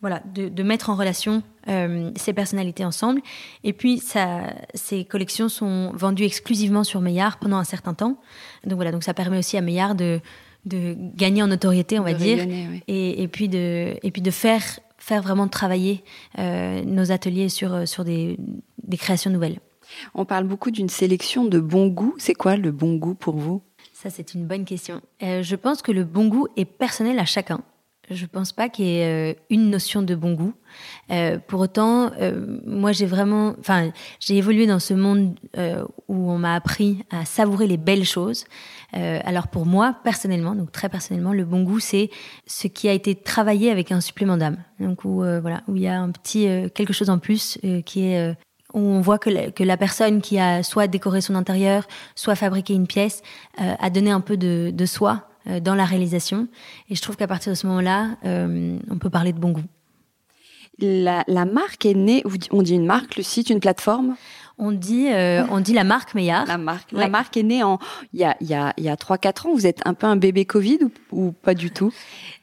Speaker 4: Voilà, de, de, mettre en relation euh, ces personnalités ensemble. Et puis, ça, ces collections sont vendues exclusivement sur Meillard pendant un certain temps. Donc voilà, donc ça permet aussi à Meillard de, de gagner en notoriété, on de va dire, oui. et, et, puis de, et puis de faire faire vraiment travailler euh, nos ateliers sur, euh, sur des, des créations nouvelles.
Speaker 1: On parle beaucoup d'une sélection de bon goût. C'est quoi le bon goût pour vous?
Speaker 4: Ça, c'est une bonne question. Euh, je pense que le bon goût est personnel à chacun. Je pense pas qu'il y ait euh, une notion de bon goût. Euh, pour autant, euh, moi j'ai vraiment, enfin, j'ai évolué dans ce monde euh, où on m'a appris à savourer les belles choses. Euh, alors pour moi, personnellement, donc très personnellement, le bon goût c'est ce qui a été travaillé avec un supplément d'âme. Donc où euh, voilà, où il y a un petit quelque chose en plus qui est où on voit que la, que la, personne qui a soit décoré son intérieur, soit fabriqué une pièce, a donné un peu de, de soi dans la réalisation. Et je trouve qu'à partir de ce moment-là, euh, on peut parler de bon goût.
Speaker 1: La, marque est née, on dit une marque, le site, une plateforme?
Speaker 4: On dit, euh, on dit la marque Meillard.
Speaker 1: La marque, la marque est née en il y a il y a il y a trois quatre ans. Vous êtes un peu un bébé Covid ou, ou pas du tout?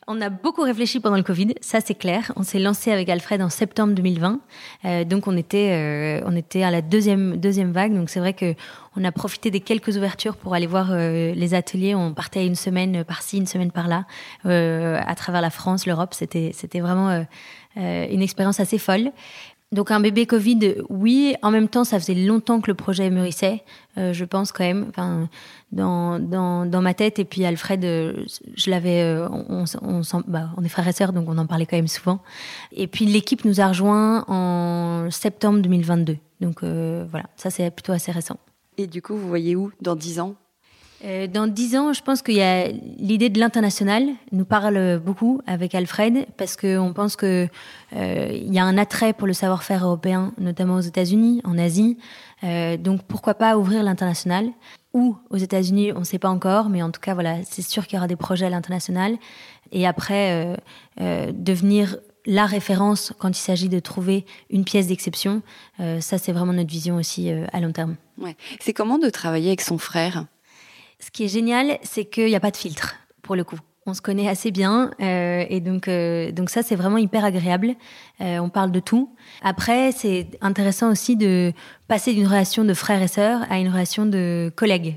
Speaker 4: On a beaucoup réfléchi pendant le Covid, ça c'est clair. On s'est lancé avec Alfred en septembre 2020, euh, donc on était euh, on était à la deuxième deuxième vague. Donc c'est vrai que on a profité des quelques ouvertures pour aller voir euh, les ateliers. On partait une semaine par-ci, une semaine par-là, à travers la France, l'Europe. C'était c'était vraiment une expérience assez folle. Donc un bébé Covid, oui. En même temps, ça faisait longtemps que le projet mûrissait, euh, je pense quand même, enfin, dans, dans, dans, ma tête. Et puis Alfred, euh, je l'avais, euh, on, bah, on, est frères et sœurs, donc on en parlait quand même souvent. Et puis l'équipe nous a rejoints en septembre 2022. Donc voilà, ça c'est plutôt assez récent.
Speaker 1: Et du coup, vous voyez où dans dix ans?
Speaker 4: Euh, dans dix ans, je pense qu'il y a l'idée de l'international nous parle beaucoup avec Alfred parce qu'on pense que euh, il y a un attrait pour le savoir-faire européen, notamment aux États-Unis, en Asie. Euh, donc pourquoi pas ouvrir l'international? Ou aux États-Unis, on ne sait pas encore, mais en tout cas voilà, c'est sûr qu'il y aura des projets à l'international. Et après devenir la référence quand il s'agit de trouver une pièce d'exception, ça c'est vraiment notre vision aussi à long terme.
Speaker 1: Ouais. C'est comment de travailler avec son frère?
Speaker 4: Ce qui est génial, c'est qu'il n'y a pas de filtre, pour le coup. On se connaît assez bien euh, et donc euh, donc ça c'est vraiment hyper agréable. Euh, on parle de tout. Après c'est intéressant aussi de passer d'une relation de frère et sœur à une relation de collègue.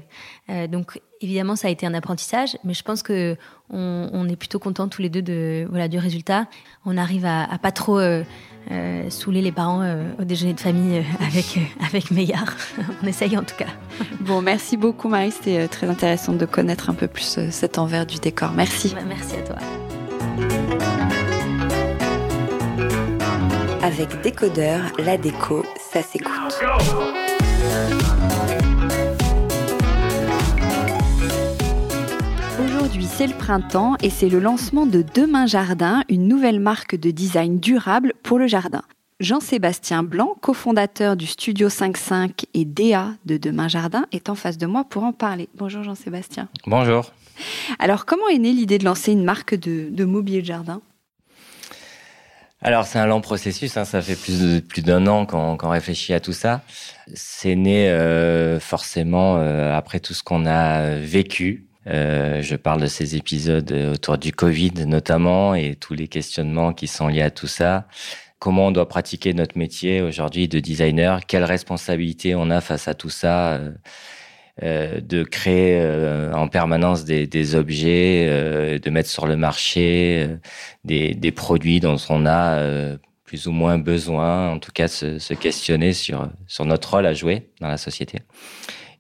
Speaker 4: donc évidemment ça a été un apprentissage, mais je pense que on, est plutôt contents tous les deux de voilà du résultat. On arrive à, à pas trop euh, saouler les parents euh, au déjeuner de famille euh, avec, avec Meillard. On essaye en tout cas.
Speaker 1: Bon, merci beaucoup Marie, c'était très intéressant de connaître un peu plus cet envers du décor. Merci.
Speaker 4: Bah, merci à toi.
Speaker 1: Avec Décodeur, la déco, ça s'écoute. Aujourd'hui, c'est le printemps et c'est le lancement de Demain Jardin, une nouvelle marque de design durable pour le jardin. Jean-Sébastien Blanc, cofondateur du Studio 55 et DA de Demain Jardin, est en face de moi pour en parler. Bonjour Jean-Sébastien.
Speaker 5: Bonjour.
Speaker 1: Alors, comment est née l'idée de lancer une marque de, mobilier de jardin?
Speaker 5: Alors c'est un long processus, hein. ça fait plus plus d'un an qu'on réfléchit à tout ça. C'est né euh, forcément euh, après tout ce qu'on a vécu, euh, je parle de ces épisodes autour du Covid notamment et tous les questionnements qui sont liés à tout ça. Comment on doit pratiquer notre métier aujourd'hui de designer? Quelle responsabilité on a face à tout ça euh, euh de créer euh, en permanence des, des objets, euh, de mettre sur le marché des, des, produits dont on a plus ou moins besoin, en tout cas se, se questionner sur, sur notre rôle à jouer dans la société?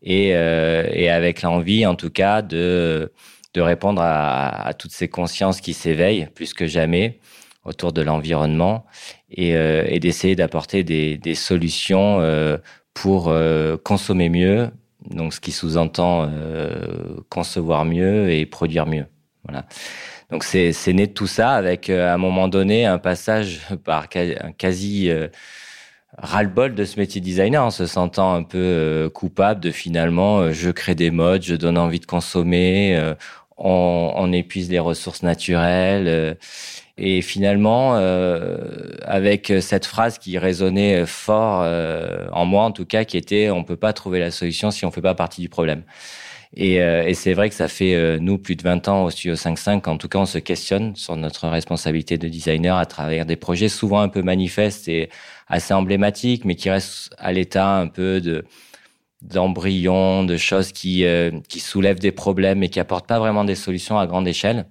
Speaker 5: Et, euh, et avec l'envie, en tout cas, de, de répondre à, à toutes ces consciences qui s'éveillent plus que jamais autour de l'environnement et, euh, et d'essayer d'apporter des, des, solutions euh, pour euh, consommer mieux, donc ce qui sous-entend euh, concevoir mieux et produire mieux. Voilà. Donc c'est né de tout ça avec à un moment donné un passage par quasi ras-le-bol de ce métier de designer en se sentant un peu euh, coupable de finalement euh, je crée des modes, je donne envie de consommer, euh, on, on, épuise les ressources naturelles. et finalement, avec cette phrase qui résonnait fort en moi en tout cas, qui était on peut pas trouver la solution si on fait pas partie du problème. Et, et c'est vrai que ça fait, nous, plus de 20 ans au Studio 55, en tout cas, on se questionne sur notre responsabilité de designer à travers des projets souvent un peu manifestes et assez emblématique, mais qui reste à l'état un peu de d'embryon, de choses qui euh, qui soulèvent des problèmes et qui apportent pas vraiment des solutions à grande échelle.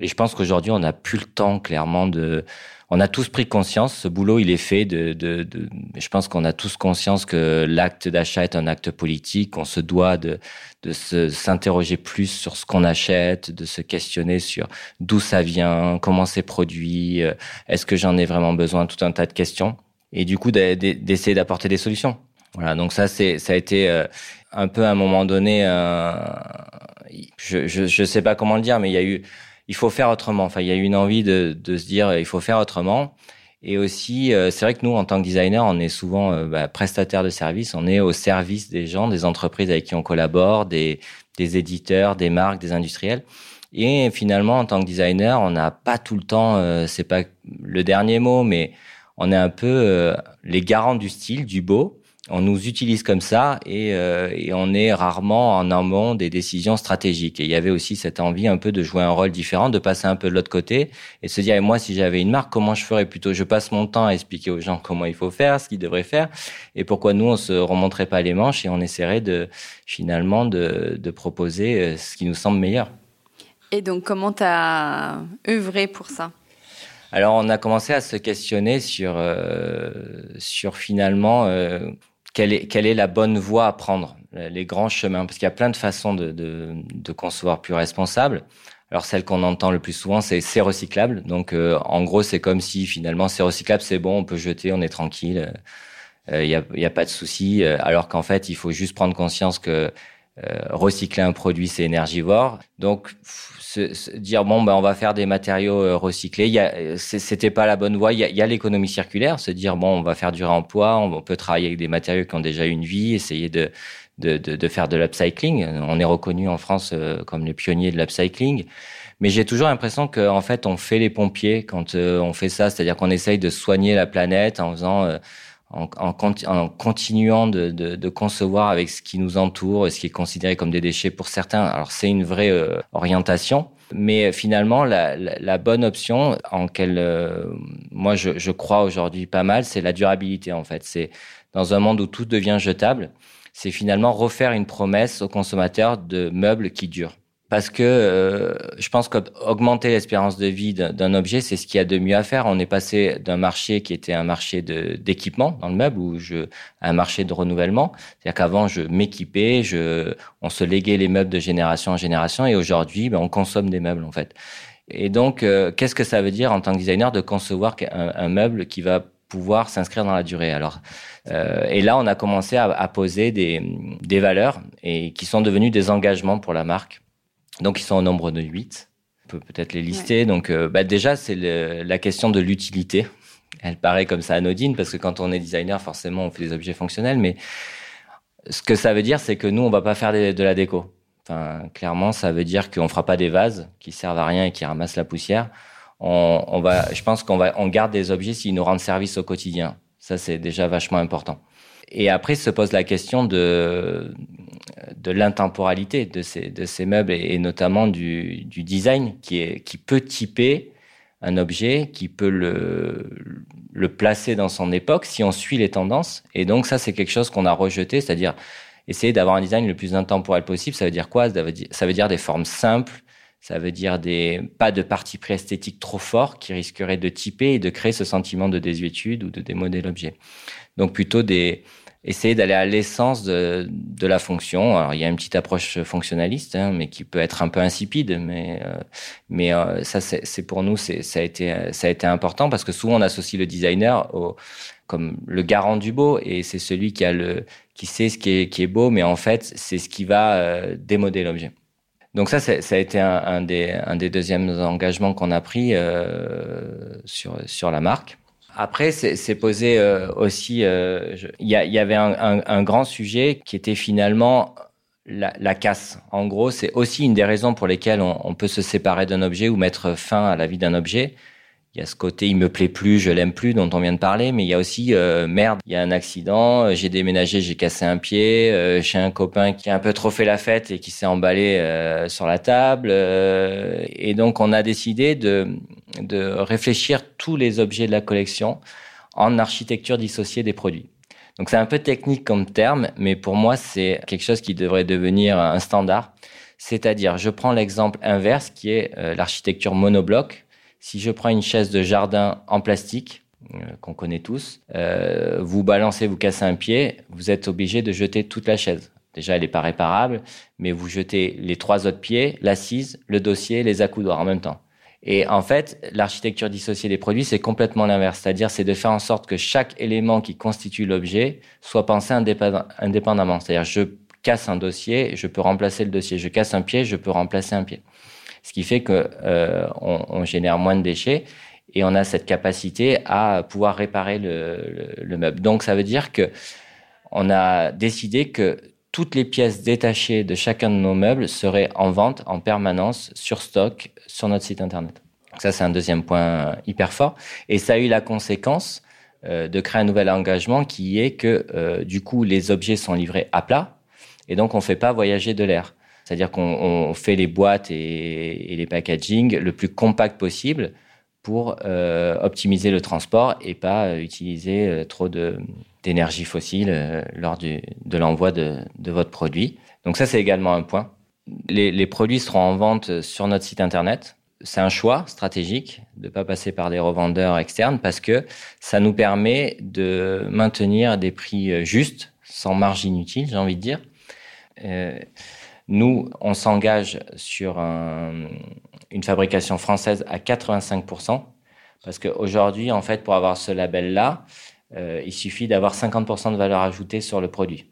Speaker 5: Et je pense qu'aujourd'hui, on n'a plus le temps clairement de on a tous pris conscience, ce boulot, il est fait de, de, de je pense qu'on a tous conscience que l'acte d'achat est un acte politique, on se doit de, de s'interroger plus sur ce qu'on achète, de se questionner sur d'où ça vient, comment c'est produit, euh, est-ce que j'en ai vraiment besoin, tout un tas de questions et du coup d'essayer d'apporter des solutions. Voilà, donc ça c'est ça a été euh, un peu à un moment donné, euh, je, je je sais pas comment le dire, mais il y a eu, il faut faire autrement. Enfin, il y a eu une envie de de se dire il faut faire autrement. Et aussi, euh, c'est vrai que nous, en tant que designer, on est souvent euh, bah, prestataire de services. On est au service des gens, des entreprises avec qui on collabore, des des éditeurs, des marques, des industriels. Et finalement, en tant que designer, on n'a pas tout le temps. c'est pas le dernier mot, mais on est un peu euh, les garants du style, du beau. On nous utilise comme ça et, euh, et, on est rarement en amont des décisions stratégiques. Et il y avait aussi cette envie un peu de jouer un rôle différent, de passer un peu de l'autre côté et se dire, et moi, si j'avais une marque, comment je ferais plutôt? Je passe mon temps à expliquer aux gens comment il faut faire, ce qu'ils devraient faire, et pourquoi nous, on se remonterait pas les manches et on essaierait de finalement de, de proposer euh, ce qui nous semble meilleur.
Speaker 1: Et donc, comment tu as œuvré pour ça?
Speaker 5: Alors, on a commencé à se questionner sur, euh, sur finalement euh, quelle est, quelle est la bonne voie à prendre, les grands chemins, parce qu'il y a plein de façons de, de, de concevoir plus responsable. Alors celle qu'on entend le plus souvent, c'est c'est recyclable. Donc euh, en gros, c'est comme si finalement c'est recyclable, c'est bon, on peut jeter, on est tranquille, il euh, n'y a, y a pas de souci. Euh, alors qu'en fait, il faut juste prendre conscience que recycler un produit, c'est énergivore. Donc se, dire bon ben on va faire des matériaux euh, recyclés. Il c'était pas la bonne voie. Il y a, l'économie circulaire, se dire bon on va faire du réemploi, on, peut travailler avec des matériaux qui ont déjà une vie, essayer de de, de, de faire de l'upcycling. On est reconnu en France euh, comme les pionniers de l'upcycling. Mais j'ai toujours l'impression qu'en fait, on fait les pompiers quand euh, on fait ça. C'est-à-dire qu'on essaye de soigner la planète en faisant en, en, continuant de, de, de, concevoir avec ce qui nous entoure, ce qui est considéré comme des déchets pour certains. Alors c'est une vraie euh, orientation, mais finalement la, la, la, bonne option en quelle euh, moi je, je crois aujourd'hui pas mal, c'est la durabilité en fait. C'est dans un monde où tout devient jetable, c'est finalement refaire une promesse aux consommateurs de meubles qui durent parce que euh, je pense qu'augmenter l'espérance de vie d'un objet, c'est ce qu'il y a de mieux à faire. On est passé d'un marché qui était un marché d'équipement dans le meuble, ou un marché de renouvellement. C'est-à-dire qu'avant, je m'équipais, on se léguait les meubles de génération en génération, et aujourd'hui, ben, on consomme des meubles en fait. Et donc, euh, qu'est-ce que ça veut dire en tant que designer de concevoir un, un meuble qui va pouvoir s'inscrire dans la durée? Alors, euh, et là, on a commencé à, à poser des, des valeurs et qui sont devenues des engagements pour la marque. Donc, ils sont au nombre de 8. On peut peut-être les lister. Donc, euh, bah, déjà, c'est la question de l'utilité. Elle paraît comme ça anodine parce que quand on est designer, forcément, on fait des objets fonctionnels. Mais ce que ça veut dire, c'est que nous, on va pas faire de la déco. Enfin, clairement, ça veut dire qu'on fera pas des vases qui servent à rien et qui ramassent la poussière. On, on va, je pense qu'on va, on garde des objets s'ils nous rendent service au quotidien. Ça, c'est déjà vachement important. Et après se pose la question de, de l'intemporalité de ces, meubles et, notamment du, design qui, peut typer un objet, qui peut le, placer dans son époque si on suit les tendances. Et donc ça, c'est quelque chose qu'on a rejeté, c'est-à-dire essayer d'avoir un design le plus intemporel possible. Ça veut dire quoi? Ça veut dire des formes simples, ça veut dire des pas de parti pris esthétique trop fort qui risquerait de typer et de créer ce sentiment de désuétude ou de démoder l'objet. Donc plutôt des essayer d'aller à l'essence de, de, la fonction. Alors il y a une petite approche fonctionnaliste, hein, mais qui peut être un peu insipide, mais euh, mais euh, ça c'est pour nous ça a été ça a été important parce que souvent on associe le designer au comme le garant du beau et c'est celui qui a le qui sait ce qui est qui est beau, mais en fait c'est ce qui va euh, démoder l'objet. Donc ça, ça a été un, un, des, un des deuxièmes engagements qu'on a pris euh, sur, sur la marque. Après, c'est posé euh, aussi, euh, il y, y, avait un, un, un, grand sujet qui était finalement la, la casse. En gros, c'est aussi une des raisons pour lesquelles on, on peut se séparer d'un objet ou mettre fin à la vie d'un objet. Il y a ce côté il me plaît plus, je l'aime plus dont on vient de parler, mais il y a aussi euh, merde, il y a un accident, j'ai déménagé, j'ai cassé un pied, euh, j'ai un copain qui a un peu trop fait la fête et qui s'est emballé sur la table, et donc on a décidé de de réfléchir tous les objets de la collection en architecture dissociée des produits. Donc c'est un peu technique comme terme, mais pour moi c'est quelque chose qui devrait devenir un standard. C'est-à-dire, je prends l'exemple inverse qui est euh, l'architecture monobloc. Si je prends une chaise de jardin en plastique, euh, qu'on connaît tous, euh, vous balancez, vous cassez un pied, vous êtes obligé de jeter toute la chaise. Déjà, elle n'est pas réparable, mais vous jetez les trois autres pieds, l'assise, le dossier, les accoudoirs en même temps. Et en fait, l'architecture dissociée des produits, c'est complètement l'inverse. C'est-à-dire, c'est de faire en sorte que chaque élément qui constitue l'objet soit pensé indépendamment. C'est-à-dire, je casse un dossier, je peux remplacer le dossier. Je casse un pied, je peux remplacer un pied. Ce qui fait que euh, on, génère moins de déchets et on a cette capacité à pouvoir réparer le, le, le meuble. Donc, ça veut dire que on a décidé que toutes les pièces détachées de chacun de nos meubles seraient en vente en permanence sur stock sur notre site internet. Ça, c'est un deuxième point hyper fort. Et ça a eu la conséquence de créer un nouvel engagement qui est que du coup les objets sont livrés à plat et donc on ne fait pas voyager de l'air. C'est-à-dire qu'on fait les boîtes et, les packaging le plus compact possible pour optimiser le transport et pas utiliser trop d'énergie fossile lors de l'envoi de, votre produit. Donc ça, c'est également un point. Les, produits seront en vente sur notre site internet. C'est un choix stratégique de ne pas passer par des revendeurs externes parce que ça nous permet de maintenir des prix euh, justes, sans marge inutile, j'ai envie de dire. Nous, on s'engage sur une fabrication française à 85%, parce qu'aujourd'hui, en fait, pour avoir ce label-là, euh, il suffit d'avoir 50% de valeur ajoutée sur le produit.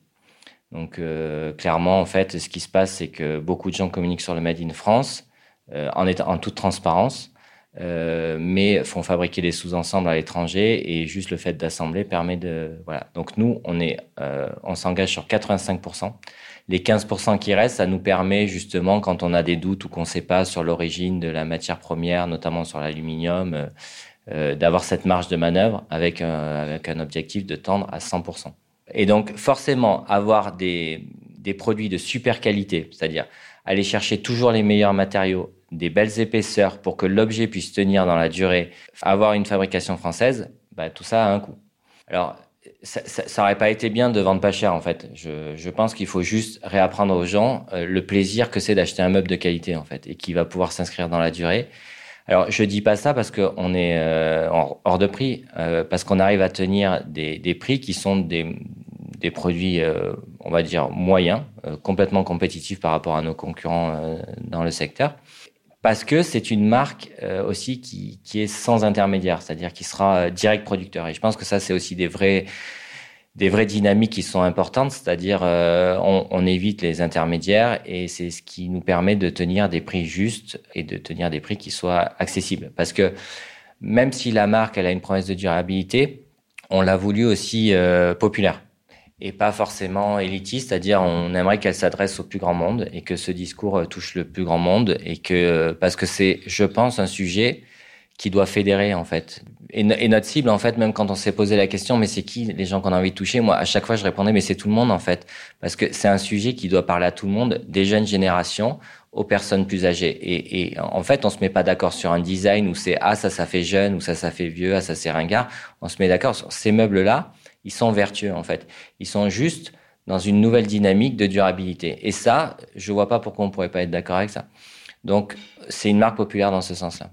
Speaker 5: Donc euh, clairement, en fait, ce qui se passe, c'est que beaucoup de gens communiquent sur le Made in France euh, en, en toute transparence, mais font fabriquer des sous-ensembles à l'étranger et juste le fait d'assembler permet de voilà. Donc nous, on s'engage sur 85%. Les 15% qui restent, ça nous permet justement, quand on a des doutes ou qu'on ne sait pas sur l'origine de la matière première, notamment sur l'aluminium, d'avoir cette marge de manœuvre avec un objectif de tendre à 100%. Et donc, forcément, avoir des, des produits de super qualité, c'est-à-dire aller chercher toujours les meilleurs matériaux, des belles épaisseurs pour que l'objet puisse tenir dans la durée, avoir une fabrication française, bah, tout ça a un coût. Alors, ça, ça, aurait pas été bien de vendre pas cher en fait. Je, je pense qu'il faut juste réapprendre aux gens euh, le plaisir que c'est d'acheter un meuble de qualité en fait et qui va pouvoir s'inscrire dans la durée. Alors je dis pas ça parce qu'on est euh, hors de prix, euh, parce qu'on arrive à tenir des, des, prix qui sont des, des produits, euh, on va dire, moyens, euh, complètement compétitifs par rapport à nos concurrents euh, dans le secteur. Parce que c'est une marque aussi qui, qui, est sans intermédiaire, c'est-à-dire qui sera direct producteur. Et je pense que ça, c'est aussi des vrais, des vraies dynamiques qui sont importantes, c'est-à-dire on, on, évite les intermédiaires et c'est ce qui nous permet de tenir des prix justes et de tenir des prix qui soient accessibles. Parce que même si la marque elle a une promesse de durabilité, on l'a voulu aussi populaire et pas forcément élitiste, c'est-à-dire on aimerait qu'elle s'adresse au plus grand monde et que ce discours euh, touche le plus grand monde et que euh, parce que c'est, je pense, un sujet qui doit fédérer en fait. Et, notre cible en fait, même quand on s'est posé la question, mais c'est qui les gens qu'on a envie de toucher Moi, à chaque fois, je répondais, mais c'est tout le monde en fait, parce que c'est un sujet qui doit parler à tout le monde, des jeunes générations aux personnes plus âgées. Et, et en fait, on se met pas d'accord sur un design où c'est ah ça ça fait jeune ou ça ça fait vieux, ah ça c'est ringard. On se met d'accord sur ces meubles là ils sont vertueux en fait. Ils sont juste dans une nouvelle dynamique de durabilité. Et ça, je vois pas pourquoi on pourrait pas être d'accord avec ça. Donc, c'est une marque populaire dans ce sens-là.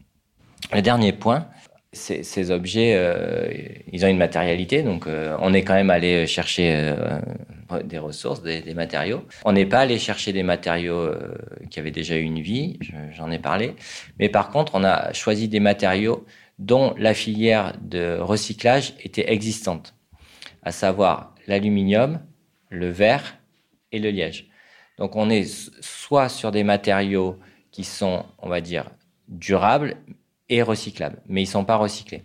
Speaker 5: Le dernier point, ces objets, euh, ils ont une matérialité, donc euh, on est quand même allé chercher euh, des ressources, des matériaux. On n'est pas allé chercher des matériaux qui avaient déjà eu une vie, j'en ai parlé, mais par contre, on a choisi des matériaux dont la filière de recyclage était existante à savoir l'aluminium, le verre et le liège. Donc on est soit sur des matériaux qui sont, on va dire, durables et recyclables, mais ils ne sont pas recyclés.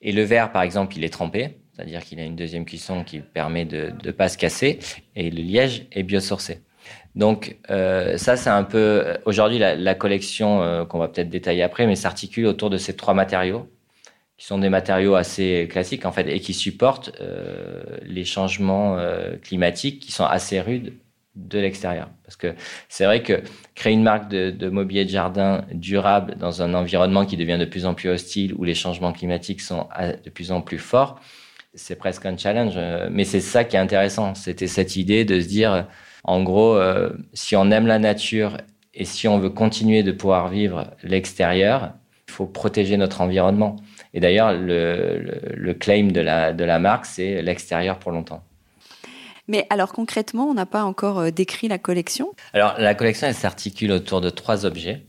Speaker 5: Et le verre, par exemple, il est trempé, c'est-à-dire qu'il a une deuxième cuisson qui permet de ne pas se casser, et le liège est biosourcé. Donc euh, ça, c'est un peu... Aujourd'hui, la, collection, euh, qu'on va peut-être détailler après, mais s'articule autour de ces trois matériaux, qui sont des matériaux assez classiques en fait et qui supportent euh, les changements euh, climatiques qui sont assez rudes de l'extérieur. Parce que c'est vrai que créer une marque de, de, mobilier de jardin durable dans un environnement qui devient de plus en plus hostile, où les changements climatiques sont de plus en plus forts, c'est presque un challenge. Mais c'est ça qui est intéressant. C'était cette idée de se dire, en gros, euh, si on aime la nature et si on veut continuer de pouvoir vivre l'extérieur, il faut protéger notre environnement. Et d'ailleurs, le, claim de la, de la marque, c'est l'extérieur pour longtemps.
Speaker 1: Mais alors concrètement, on n'a pas encore euh, décrit la collection?
Speaker 5: Alors la collection, elle s'articule autour de trois objets.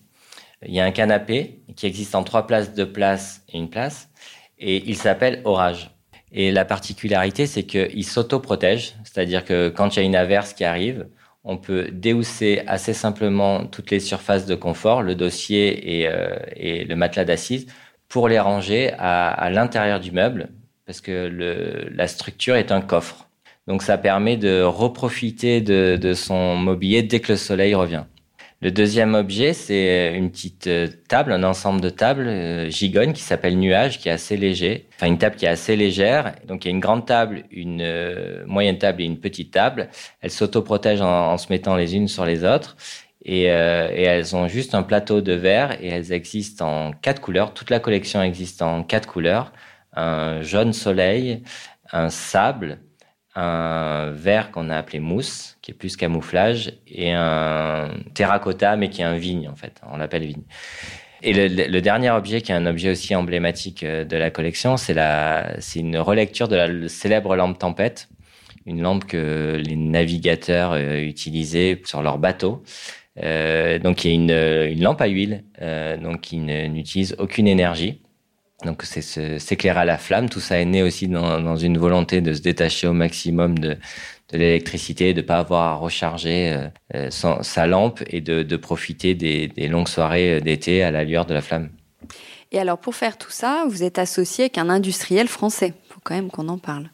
Speaker 5: Il y a un canapé qui existe en trois places, deux places et une place, et il s'appelle Orage. Et la particularité, c'est qu'il s'auto-protège, c'est-à-dire que quand il y a une averse qui arrive, on peut déhousser assez simplement toutes les surfaces de confort, le dossier et, euh, et le matelas d'assises, pour les ranger à, l'intérieur du meuble, parce que la structure est un coffre. Donc ça permet de reprofiter de, son mobilier dès que le soleil revient. Le deuxième objet, c'est une petite euh, table, un ensemble de tables euh, gigogne qui s'appelle Nuage, qui est assez léger. Enfin, une table qui est assez légère. Donc, il y a une grande table, une euh, moyenne table et une petite table. Elles s'autoprotègent en, en se mettant les unes sur les autres. Et, euh, et, elles ont juste un plateau de verre et elles existent en quatre couleurs. Toute la collection existe en quatre couleurs. Un jaune soleil, un sable, un vert qu'on a appelé mousse, qui est plus camouflage, et un terracotta, mais qui est un vigne, en fait. On l'appelle vigne. Et le, le, dernier objet, qui est un objet aussi emblématique euh, de la collection, c'est une relecture de la célèbre lampe tempête, une lampe que les navigateurs euh, utilisaient sur leurs bateaux. Euh, donc, il y a une, une lampe à huile, euh, donc qui n'utilise aucune énergie. Donc c'est s'éclairer à la flamme. Tout ça est né aussi dans, une volonté de se détacher au maximum de, l'électricité, de pas avoir à recharger euh, sa lampe et de, de profiter des, des, longues soirées d'été à la lueur de la flamme.
Speaker 1: Et alors pour faire tout ça, vous êtes associé avec un industriel français. Il faut quand même qu'on en parle.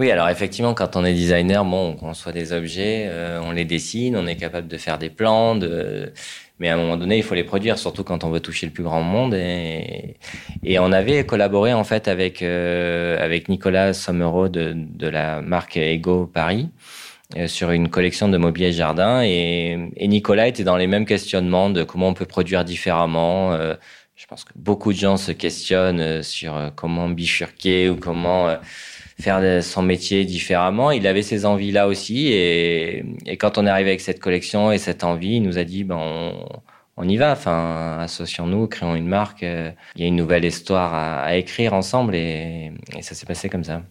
Speaker 5: Oui, alors effectivement, quand on est designer, bon, on conçoit des objets, euh, on les dessine, on est capable de faire des plans, de mais à un moment donné, il faut les produire, surtout quand on veut toucher le plus grand monde. Et, et on avait collaboré en fait avec euh, avec Nicolas Sommereau de, de la marque Ego Paris euh, sur une collection de mobilier jardin. Et, et, Nicolas était dans les mêmes questionnements de comment on peut produire différemment. Euh, je pense que beaucoup de gens se questionnent sur comment bifurquer ou comment faire son métier différemment. Il avait ces envies-là aussi. Et, quand on est arrivé avec cette collection et cette envie, il nous a dit, ben, on, y va. Enfin, associons-nous, créons une marque. Il y a une nouvelle histoire à, écrire ensemble et, ça s'est passé comme ça.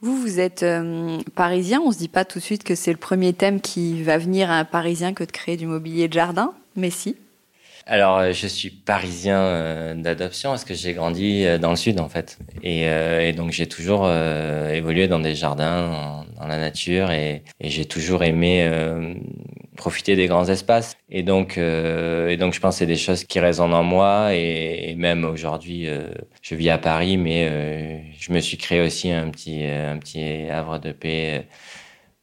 Speaker 1: Vous, vous êtes euh, parisien. On se dit pas tout de suite que c'est le premier thème qui va venir à un parisien que de créer du mobilier de jardin. Mais si.
Speaker 5: Alors, euh, je suis parisien euh, d'adoption parce que j'ai grandi euh, dans le sud, en fait. Et, et donc, j'ai toujours évolué dans des jardins, dans, la nature, et, j'ai toujours aimé profiter des grands espaces. Et donc, je pense que c'est des choses qui résonnent en moi. Et, et même aujourd'hui, je vis à Paris, mais je me suis créé aussi un petit, un petit havre de paix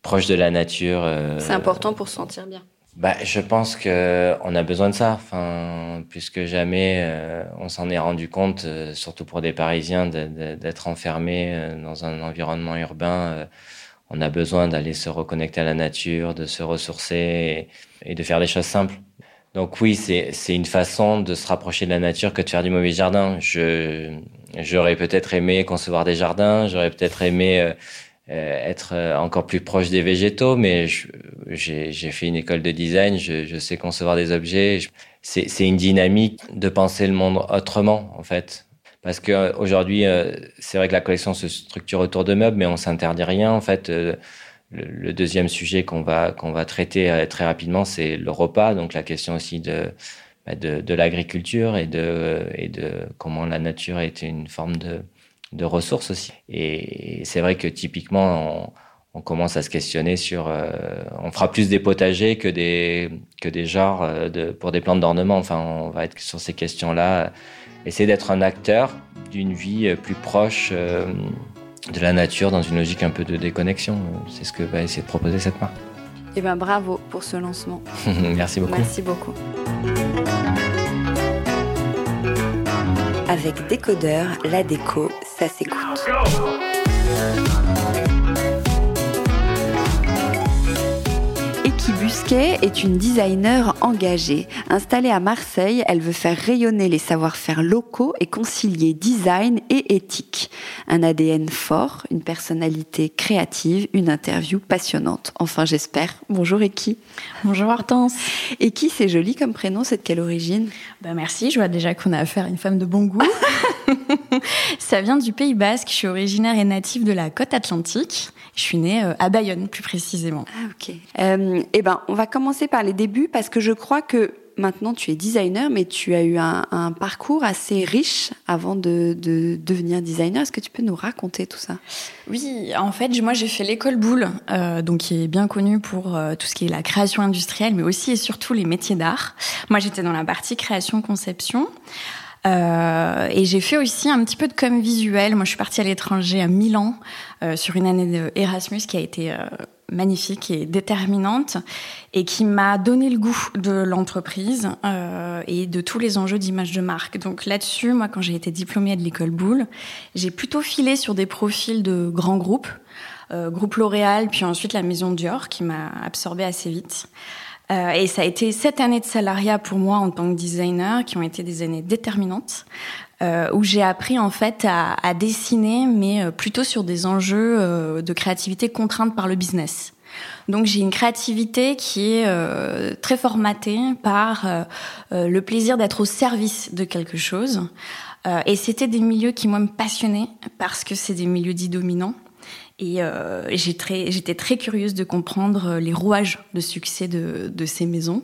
Speaker 5: proche de la nature.
Speaker 1: C'est important pour se sentir bien.
Speaker 5: Bah, je pense que on a besoin de ça. Enfin, plus jamais, euh, on s'en est rendu compte, euh, surtout pour des Parisiens, d'être enfermés euh, dans un environnement urbain. on a besoin d'aller se reconnecter à la nature, de se ressourcer et, de faire des choses simples. Donc oui, c'est une façon de se rapprocher de la nature que de faire du mauvais jardin. J'aurais peut-être aimé concevoir des jardins, j'aurais peut-être aimé euh, être euh, encore plus proche des végétaux, mais j'ai fait une école de design, je, sais concevoir des objets. C'est une dynamique de penser le monde autrement, en fait. Parce que aujourd'hui, euh, c'est vrai que la collection se structure autour de meubles, mais on s'interdit rien. En fait, le, le, deuxième sujet qu'on va qu'on va traiter très rapidement, c'est le repas. Donc la question aussi de bah, de, de l'agriculture et de et de comment la nature est une forme de de ressources aussi. Et c'est vrai que typiquement, on, on, commence à se questionner sur, euh, on fera plus des potagers que des que des genres euh, de, pour des plantes d'ornement. Enfin, on va être sur ces questions-là, essayer d'être un acteur d'une vie euh, plus proche euh, de la nature dans une logique un peu de déconnexion. C'est ce que va essayer de proposer cette marque.
Speaker 1: Eh ben bravo pour ce lancement.
Speaker 5: Merci beaucoup.
Speaker 1: Merci beaucoup. Avec Décodeur, la déco, ça s'écoute. Busquet est une designer engagée. Installée à Marseille, elle veut faire rayonner les savoir-faire locaux et concilier design et éthique. Un ADN fort, une personnalité créative, une interview passionnante. Enfin, j'espère. Bonjour Eki.
Speaker 6: Bonjour Hortense.
Speaker 1: Eki, c'est joli comme prénom, c'est de quelle origine?
Speaker 6: Bah Merci, je vois déjà qu'on a affaire à une femme de bon goût. Ça vient du Pays Basque, je suis originaire et native de la côte atlantique. Je suis née à Bayonne, plus précisément.
Speaker 1: Ah, ok. Euh, eh ben, on va commencer par les débuts parce que je crois que maintenant tu es designer, mais tu as eu un, un parcours assez riche avant de, de devenir designer. Est-ce que tu peux nous raconter tout ça?
Speaker 6: Oui, en fait, moi j'ai fait l'école Boulle, euh, donc qui est bien connue pour euh, tout ce qui est la création industrielle, mais aussi et surtout les métiers d'art. Moi j'étais dans la partie création-conception. Et j'ai fait aussi un petit peu de com visuel. Moi, je suis partie à l'étranger à Milan sur une année d'Erasmus qui a été magnifique et déterminante et qui m'a donné le goût de l'entreprise euh, et de tous les enjeux d'image de marque. Donc là-dessus, moi, quand j'ai été diplômée de l'école Boulle, j'ai plutôt filé sur des profils de grands groupes, euh, groupe L'Oréal, puis ensuite la maison Dior, qui m'a absorbée assez vite. Euh, et ça a été sept années de salariat pour moi en tant que designer, qui ont été des années déterminantes. Euh, où j'ai appris en fait à, dessiner, mais euh, plutôt sur des enjeux de créativité contraintes par le business. Donc j'ai une créativité qui est très formatée par le plaisir d'être au service de quelque chose. et c'était des milieux qui moi me passionnaient parce que c'est des milieux dits dominants. Et euh, j'étais très curieuse de comprendre les rouages de succès de, de ces maisons,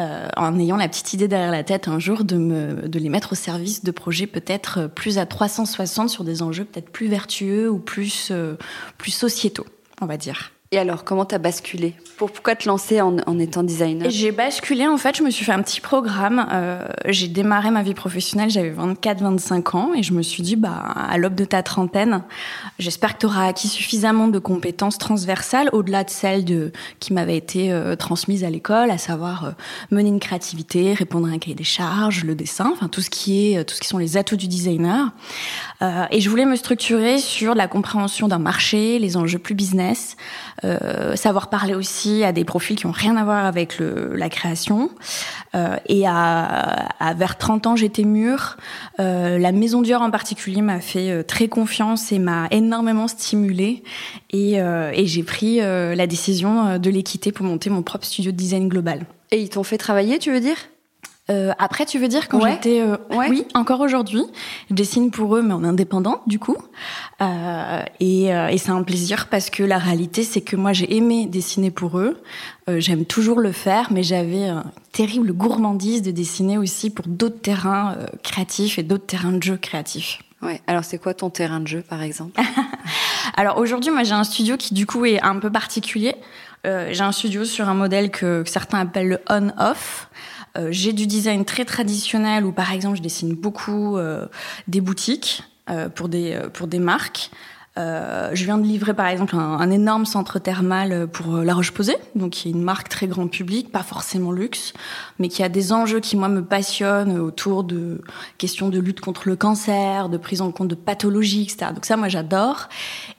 Speaker 6: euh, en ayant la petite idée derrière la tête un jour de, me, de les mettre au service de projets peut-être plus à 360 sur des enjeux peut-être plus vertueux ou plus, euh, plus sociétaux, on va dire.
Speaker 1: Et alors, comment t'as basculé? Pourquoi te lancer en, étant designer?
Speaker 6: J'ai basculé, en fait, je me suis fait un petit programme. Euh, j'ai démarré ma vie professionnelle, j'avais 24-25 ans, et je me suis dit, bah, à l'aube de ta trentaine, j'espère que tu auras acquis suffisamment de compétences transversales, au-delà de celles de, qui m'avaient été euh, transmises à l'école, à savoir euh, mener une créativité, répondre à un cahier des charges, le dessin, enfin tout ce qui est, tout ce qui sont les atouts du designer. et je voulais me structurer sur la compréhension d'un marché, les enjeux plus business, euh, savoir parler aussi à des profils qui ont rien à voir avec le, la création. Euh, et à, à, vers 30 ans, j'étais mûre. Euh, la Maison Dior en particulier m'a fait euh, très confiance et m'a énormément stimulée. Et, euh, et j'ai pris la décision de les quitter pour monter mon propre studio de design global.
Speaker 1: Et ils t'ont fait travailler, tu veux dire?
Speaker 6: Euh, après, tu veux dire quand j'étais, euh, oui, encore aujourd'hui, je dessine pour eux, mais en indépendant du coup. Euh, et, euh, et c'est un plaisir parce que la réalité, c'est que moi, j'ai aimé dessiner pour eux. Euh, j'aime toujours le faire, mais j'avais une terrible gourmandise de dessiner aussi pour d'autres terrains créatifs et d'autres terrains de jeu créatifs.
Speaker 1: Ouais. Alors, c'est quoi ton terrain de jeu, par exemple?
Speaker 6: Alors aujourd'hui, moi, j'ai un studio qui du coup est un peu particulier. j'ai un studio sur un modèle que, que certains appellent le on-off. Euh, j'ai du design très traditionnel où, par exemple, je dessine beaucoup euh, des boutiques euh, pour des pour des marques. Euh, je viens de livrer par exemple un, énorme centre thermal pour La Roche-Posay, donc qui est une marque très grand public, pas forcément luxe, mais qui a des enjeux qui moi me passionnent autour de questions de lutte contre le cancer, de prise en compte de pathologies, etc. Donc ça moi j'adore.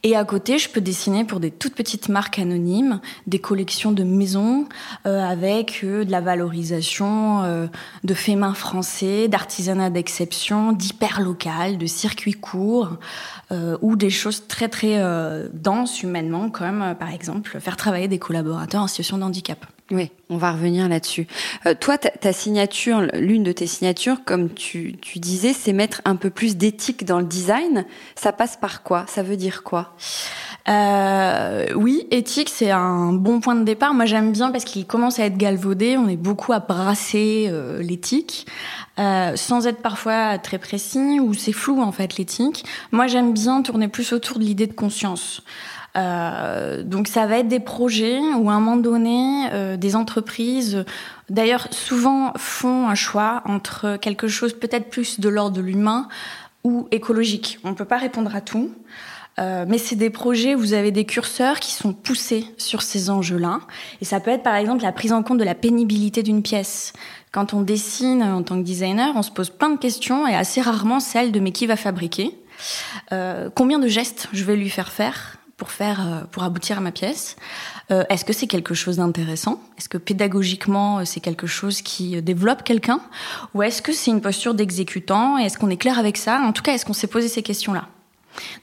Speaker 6: Et à côté je peux dessiner pour des toutes petites marques anonymes, des collections de maisons euh, avec euh, de la valorisation euh, de faits main français, d'artisanat d'exception, d'hyper local, de circuits courts ou des choses très très euh, dense humainement, comme euh, par exemple faire travailler des collaborateurs en situation de handicap.
Speaker 1: Oui, on va revenir là-dessus. Euh, toi, ta, ta, signature, l'une de tes signatures, comme tu, tu disais, c'est mettre un peu plus d'éthique dans le design. Ça passe par quoi? Ça veut dire quoi?
Speaker 6: Euh, oui, éthique, c'est un bon point de départ. Moi, j'aime bien parce qu'il commence à être galvaudé. On est beaucoup à brasser euh, l'éthique, euh, sans être parfois très précis ou c'est flou en fait l'éthique. Moi, j'aime bien tourner plus autour de l'idée de conscience. Euh, donc ça va être des projets où à un moment donné, euh, des entreprises, d'ailleurs souvent font un choix entre quelque chose peut-être plus de l'ordre de l'humain ou écologique. On ne peut pas répondre à tout. Euh, mais c'est des projets où vous avez des curseurs qui sont poussés sur ces enjeux-là. Et ça peut être par exemple la prise en compte de la pénibilité d'une pièce. Quand on dessine en tant que designer, on se pose plein de questions et assez rarement celle de mais qui va fabriquer euh, Combien de gestes je vais lui faire faire pour faire euh, pour aboutir à ma pièce? Euh, Est-ce que c'est quelque chose d'intéressant? Est-ce que pédagogiquement euh, c'est quelque chose qui développe quelqu'un? Ou est-ce que c'est une posture d'exécutant? Est-ce qu'on est clair avec ça? En tout cas, est-ce qu'on s'est posé ces questions-là?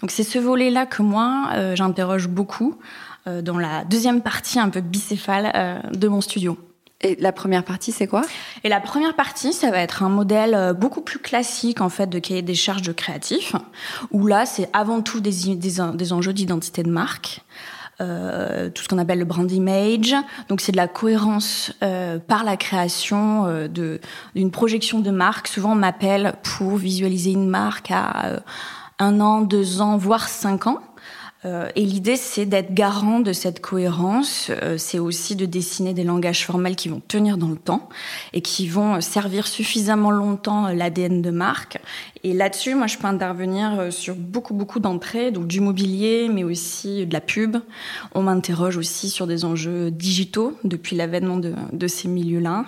Speaker 6: Donc c'est ce volet-là que moi, euh, j'interroge beaucoup euh, dans la deuxième partie un peu bicéphale euh, de mon studio.
Speaker 1: Et la première partie, c'est quoi?
Speaker 6: Et la première partie, ça va être un modèle beaucoup plus classique en fait de cahier des charges de créatif, où là, c'est avant tout des, des, des enjeux d'identité de marque. Euh, tout ce qu'on appelle le brand image. Donc c'est de la cohérence euh, par la création euh, de d'une projection de marque. Souvent on m'appelle pour visualiser une marque à un an, deux ans, voire cinq ans. Euh, et l'idée, c'est d'être garant de cette cohérence. Euh, c'est aussi de dessiner des langages formels qui vont tenir dans le temps et qui vont servir suffisamment longtemps l'ADN de marque. Et là-dessus, moi, je peux intervenir sur beaucoup, beaucoup d'entrées, donc du mobilier, mais aussi de la pub. On m'interroge aussi sur des enjeux digitaux depuis l'avènement de, de ces milieux-là.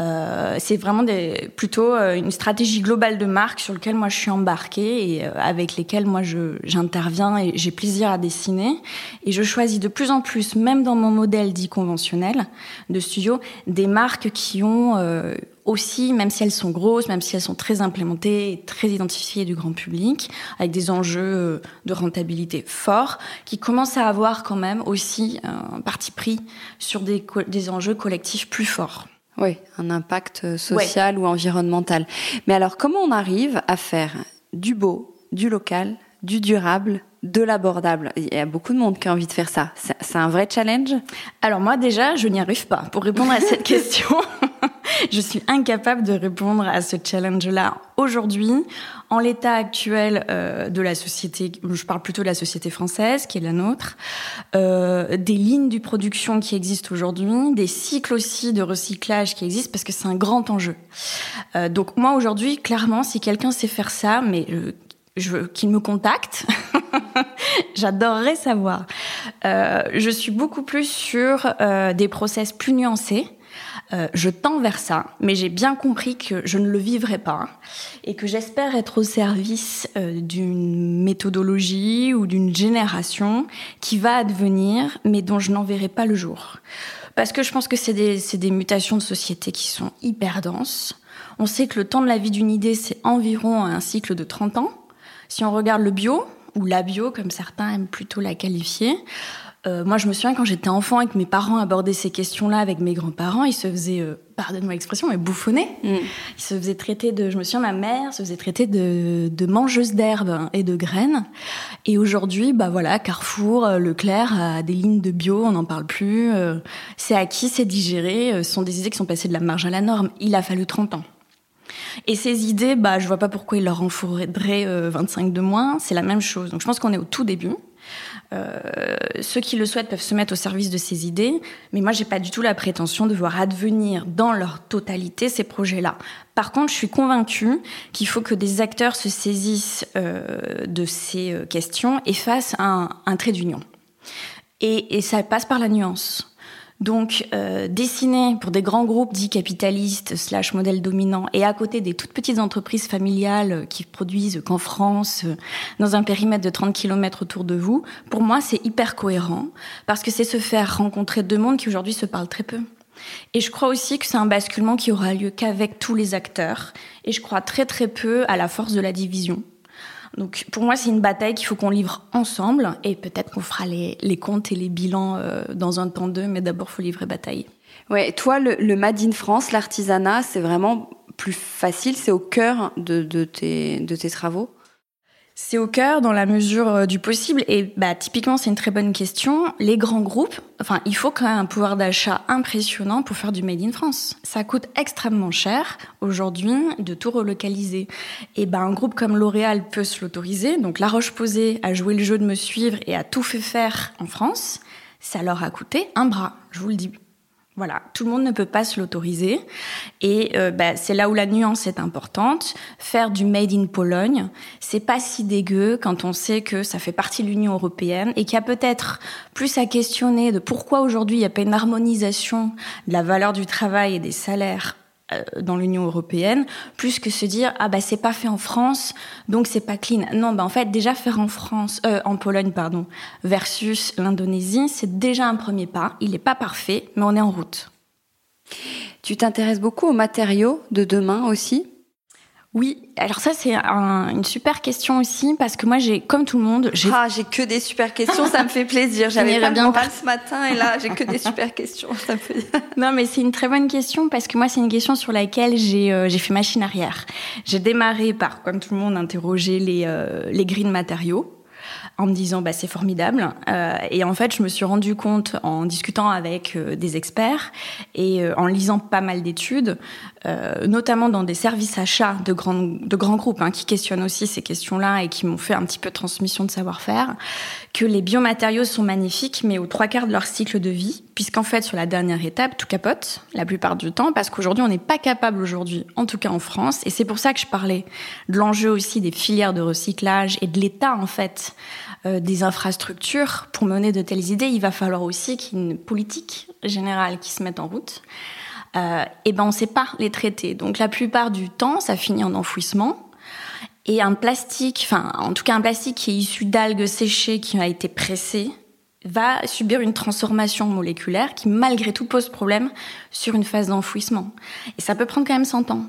Speaker 6: Euh, c'est vraiment des, plutôt euh, une stratégie globale de marque sur laquelle moi je suis embarquée et euh, avec lesquelles moi j'interviens et j'ai plaisir à dessiner. Et je choisis de plus en plus, même dans mon modèle dit conventionnel de studio, des marques qui ont aussi, même si elles sont grosses, même si elles sont très implémentées très identifiées du grand public, avec des enjeux de rentabilité forts, qui commencent à avoir quand même aussi un parti pris sur des, des enjeux collectifs plus forts.
Speaker 1: Oui, un impact euh, social ou environnemental. Mais alors, comment on arrive à faire du beau, du local, du durable, de l'abordable Il y a beaucoup de monde qui a envie de faire ça. C'est un vrai challenge?
Speaker 6: Alors moi déjà, je n'y arrive pas. Pour répondre à cette question, je suis incapable de répondre à ce challenge-là aujourd'hui. En l'état actuel euh, de la société, je parle plutôt de la société française, qui est la nôtre, euh, des lignes de production qui existent aujourd'hui, des cycles aussi de recyclage qui existent, parce que c'est un grand enjeu. Euh, donc moi aujourd'hui, clairement, si quelqu'un sait faire ça, mais euh, je veux qu'il me contacte. J'adorerais savoir. Euh, je suis beaucoup plus sur euh, des process plus nuancés euh, je tends vers ça, mais j'ai bien compris que je ne le vivrai pas et que j'espère être au service d'une méthodologie ou d'une génération qui va advenir, mais dont je n'en verrai pas le jour. Parce que je pense que c'est des mutations de société qui sont hyper denses. On sait que le temps de la vie d'une idée, c'est environ un cycle de 30 ans. Si on regarde le bio, ou la bio, comme certains aiment plutôt la qualifier, euh, moi, je me souviens quand j'étais enfant et que mes parents abordaient ces questions-là avec mes grands-parents, ils se faisaient, euh, pardonne-moi l'expression, mais bouffonner. Mm. Ils se faisaient traiter de, je me souviens, ma mère se faisait traiter de, de mangeuse d'herbes et de graines. Et aujourd'hui, bah voilà, Carrefour, euh, Leclerc a des lignes de bio, on n'en parle plus. Euh, c'est acquis, c'est digéré. Ce sont des idées qui sont passées de la marge à la norme. Il a fallu 30 ans. Et ces idées, bah, je vois pas pourquoi il leur en faudrait 25 de moins. C'est la même chose. Donc, je pense qu'on est au tout début. Euh, ceux qui le souhaitent peuvent se mettre au service de ces idées, mais moi j'ai pas du tout la prétention de voir advenir dans leur totalité ces projets-là. Par contre, je suis convaincue qu'il faut que des acteurs se saisissent euh, de ces euh, questions et fassent un, un trait d'union. Et, et ça passe par la nuance. Donc, euh, dessiner pour des grands groupes dits capitalistes slash modèles dominants et à côté des toutes petites entreprises familiales qui produisent qu'en France, euh, dans un périmètre de 30 km autour de vous, pour moi, c'est hyper cohérent parce que c'est se faire rencontrer deux mondes qui aujourd'hui se parlent très peu. Et je crois aussi que c'est un basculement qui aura lieu qu'avec tous les acteurs. Et je crois très très peu à la force de la division. Donc pour moi, c'est une bataille qu'il faut qu'on livre ensemble et peut-être qu'on fera les, comptes et les bilans euh, dans un temps d'eux, mais d'abord, faut livrer bataille.
Speaker 1: Ouais, toi, le, le Made in France, l'artisanat, c'est vraiment plus facile, c'est au cœur de, de, tes, de tes travaux?
Speaker 6: C'est au cœur dans la mesure euh, du possible et bah typiquement c'est une très bonne question. Les grands groupes, enfin il faut quand même un pouvoir d'achat impressionnant pour faire du made in France. Ça coûte extrêmement cher aujourd'hui de tout relocaliser. Et ben un groupe comme L'Oréal peut se l'autoriser. Donc La Roche-Posay a joué le jeu de me suivre et a tout fait faire en France. Ça leur a coûté un bras, je vous le dis. Voilà, tout le monde ne peut pas se l'autoriser. Et euh, bah, c'est là où la nuance est importante. Faire du made in Pologne, c'est pas si dégueu quand on sait que ça fait partie de l'Union européenne et qu'il y a peut-être plus à questionner de pourquoi aujourd'hui il n'y a pas une harmonisation de la valeur du travail et des salaires dans l'Union européenne, plus que se dire ah bah c'est pas fait en France, donc c'est pas clean. Non, bah en fait déjà faire en France, euh, en Pologne pardon, versus l'Indonésie, c'est déjà un premier pas. Il n'est pas parfait, mais on est en route.
Speaker 1: Tu t'intéresses beaucoup aux matériaux de demain aussi?
Speaker 6: Oui, alors ça c'est une super question aussi parce que moi j'ai, comme tout le monde,
Speaker 1: j'ai ah j'ai que des super questions, ça me fait plaisir. J'avais pas bien ce matin et là j'ai que des super questions, ça me fait.
Speaker 6: non mais c'est une très bonne question parce que moi c'est une question sur laquelle j'ai euh, j'ai fait machine arrière. J'ai démarré par, comme tout le monde, interroger les euh, les grilles de matériaux. en me disant bah, c'est formidable. Euh, et en fait, je me suis rendu compte en discutant avec euh, des experts et euh, en lisant pas mal d'études, notamment dans des services achats de grands, de grands groupes hein, qui questionnent aussi ces questions-là et qui m'ont fait un petit peu de transmission de savoir-faire, que les biomatériaux sont magnifiques, mais aux trois quarts de leur cycle de vie, puisqu'en fait, sur la dernière étape, tout capote la plupart du temps, parce qu'aujourd'hui, on n'est pas capable aujourd'hui, en tout cas en France, et c'est pour ça que je parlais de l'enjeu aussi des filières de recyclage et de l'état en fait euh, des infrastructures pour mener de telles idées, il va falloir aussi qu'il y ait une politique générale qui se mette en route. Euh, et ben on sait pas les traiter. Donc la plupart du temps, ça finit en enfouissement. Et un plastique, enfin en tout cas un plastique qui est issu d'algues séchées qui a été pressé, va subir une transformation moléculaire qui malgré tout pose problème sur une phase d'enfouissement. Et ça peut prendre quand même 100 ans.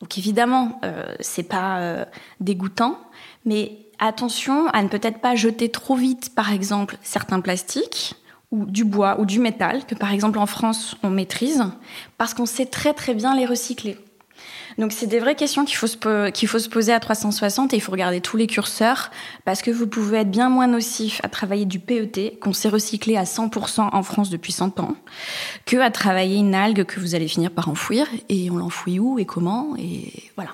Speaker 6: Donc évidemment, euh, c'est pas euh, dégoûtant, mais attention à ne peut-être pas jeter trop vite, par exemple, certains plastiques ou du bois ou du métal, que par exemple en France on maîtrise, parce qu'on sait très très bien les recycler. Donc c'est des vraies questions qu'il faut, se, qu'il faut se poser à 360 et il faut regarder tous les curseurs parce que vous pouvez être bien moins nocif à travailler du PET qu'on sait recycler à 100% en France depuis 100 ans que à travailler une algue que vous allez finir par enfouir et on l'enfouit où et comment et voilà.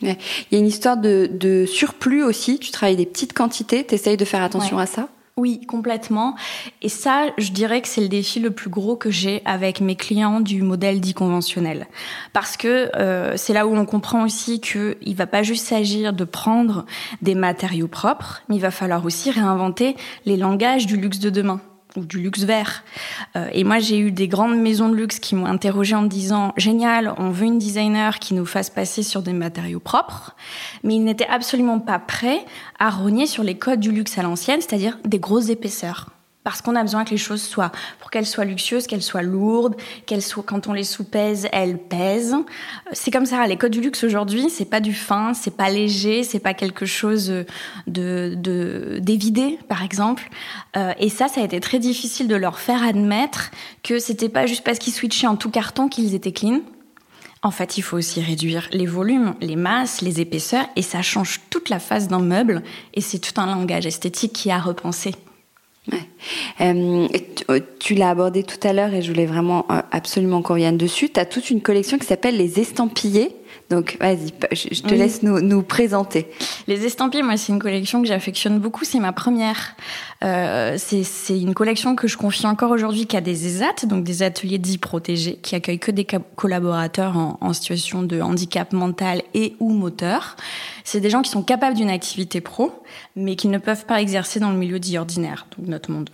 Speaker 1: Il y a une histoire de, surplus aussi. Tu travailles des petites quantités. Tu essayes de faire attention à ça?
Speaker 6: Oui, complètement. Et ça, je dirais que c'est le défi le plus gros que j'ai avec mes clients du modèle dit conventionnel. Parce que euh, c'est là où on comprend aussi qu'il ne va pas juste s'agir de prendre des matériaux propres, mais il va falloir aussi réinventer les langages du luxe de demain ou du luxe vert. Euh, et moi, j'ai eu des grandes maisons de luxe qui m'ont interrogé en me disant génial, on veut une designer qui nous fasse passer sur des matériaux propres, mais ils n'étaient absolument pas prêts à rogner sur les codes du luxe à l'ancienne, c'est-à-dire des grosses épaisseurs parce qu'on a besoin que les choses soient, pour qu'elles soient luxueuses, qu'elles soient lourdes, qu'elles soient, quand on les sous-pèse, elles pèsent. C'est comme ça. Les codes du luxe aujourd'hui, c'est pas du fin, c'est pas léger, c'est pas quelque chose de, de d'évidé, par exemple. Euh, et ça, ça a été très difficile de leur faire admettre que c'était pas juste parce qu'ils switchaient en tout carton qu'ils étaient clean. En fait, il faut aussi réduire les volumes, les masses, les épaisseurs, et ça change toute la face d'un meuble, et c'est tout un langage esthétique qui a repensé.
Speaker 1: Ouais. Euh, euh, tu, l'as abordé tout à l'heure et je voulais vraiment euh, absolument qu'on revienne dessus. Tu as toute une collection qui s'appelle les estampillés. Donc, vas-y, je te laisse nous, nous, présenter.
Speaker 6: Les estampillés, moi, c'est une collection que j'affectionne beaucoup. C'est ma première. Euh, c'est une collection que je confie encore aujourd'hui qu'à des ESAT, donc des ateliers dits protégés, qui accueillent que des collaborateurs en, en situation de handicap mental et ou moteur. C'est des gens qui sont capables d'une activité pro, mais qui ne peuvent pas exercer dans le milieu dit ordinaire, donc notre monde.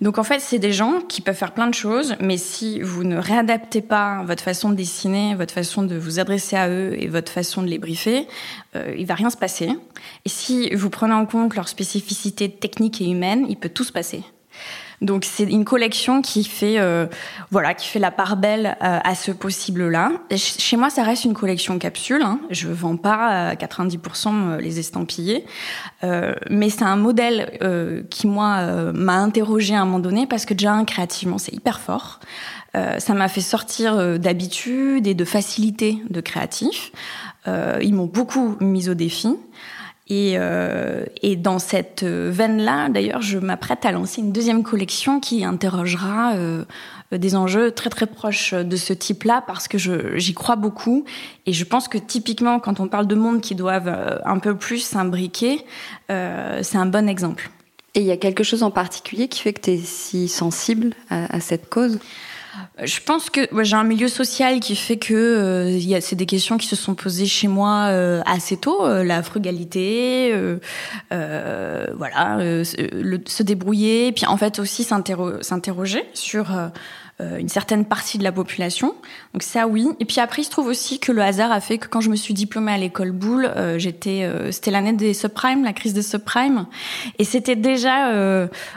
Speaker 6: Donc en fait, c'est des gens qui peuvent faire plein de choses, mais si vous ne réadaptez pas votre façon de dessiner, votre façon de vous adresser à eux et votre façon de les briefer, euh, il va rien se passer. Et si vous prenez en compte leur spécificité technique et humaine, il peut tout se passer. Donc c'est une collection qui fait euh, voilà qui fait la part belle euh, à ce possible là. Chez moi ça reste une collection capsule. Hein. Je vends pas à 90% les estampillés, euh, mais c'est un modèle euh, qui moi m'a interrogé à un moment donné parce que déjà créativement c'est hyper fort. ça m'a fait sortir d'habitude et de facilité de créatif. ils m'ont beaucoup mis au défi. Et, euh, et, dans cette veine-là, d'ailleurs, je m'apprête à lancer une deuxième collection qui interrogera euh, des enjeux très très proches de ce type-là parce que j'y crois beaucoup et je pense que typiquement quand on parle de mondes qui doivent euh, un peu plus s'imbriquer, c'est un bon exemple.
Speaker 1: Et il y a quelque chose en particulier qui fait que tu es si sensible à cette cause?
Speaker 6: Je pense que j'ai un milieu social qui fait que euh, c'est des questions qui se sont posées chez moi euh, assez tôt, euh, la frugalité, voilà, se débrouiller, puis en fait aussi s'interroger sur euh, une certaine partie de la population. Donc ça, oui. Et puis après, il se trouve aussi que le hasard a fait que quand je me suis diplômée à l'école Boulle, euh, j'étais, euh, c'était l'année des subprimes, la crise des subprimes, et c'était déjà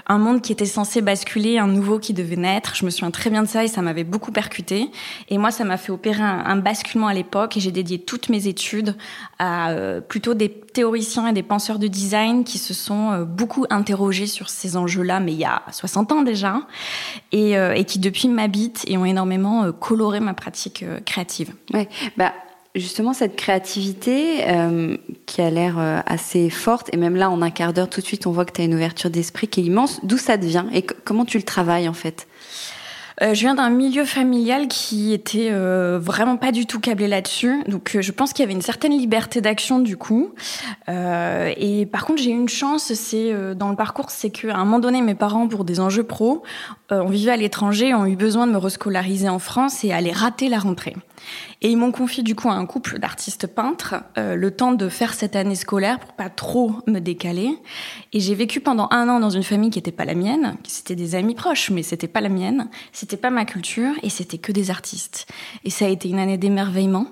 Speaker 6: un monde qui était censé basculer, un nouveau qui devait naître. Je me souviens très bien de ça et ça m'avait beaucoup percuté. Et moi, ça m'a fait opérer un, basculement à l'époque et j'ai dédié toutes mes études à plutôt des théoriciens et des penseurs de design qui se sont beaucoup interrogés sur ces enjeux-là, mais il y a 60 ans déjà, et, et qui depuis m'habitent et ont énormément euh, coloré ma pratique euh, créative.
Speaker 1: Ouais, bah Justement, cette créativité euh, qui a l'air assez forte, et même là, en un quart d'heure, tout de suite, on voit que tu as une ouverture d'esprit qui est immense. D'où ça devient? Et comment tu le travailles en fait?
Speaker 6: Euh, je viens d'un milieu familial qui était euh, vraiment pas du tout câblé là-dessus, donc euh, je pense qu'il y avait une certaine liberté d'action du coup. et par contre, j'ai eu une chance, c'est dans le parcours, c'est qu'à un moment donné, mes parents, pour des enjeux pro, on vivait à l'étranger, ont eu besoin de me rescolariser en France et aller rater la rentrée. Et ils m'ont confié du coup à un couple d'artistes peintres le temps de faire cette année scolaire pour pas trop me décaler. Et j'ai vécu pendant un an dans une famille qui n'était pas la mienne, c'était des amis proches, mais c'était pas la mienne, pas ma culture et c'était que des artistes. Et ça a été une année d'émerveillement.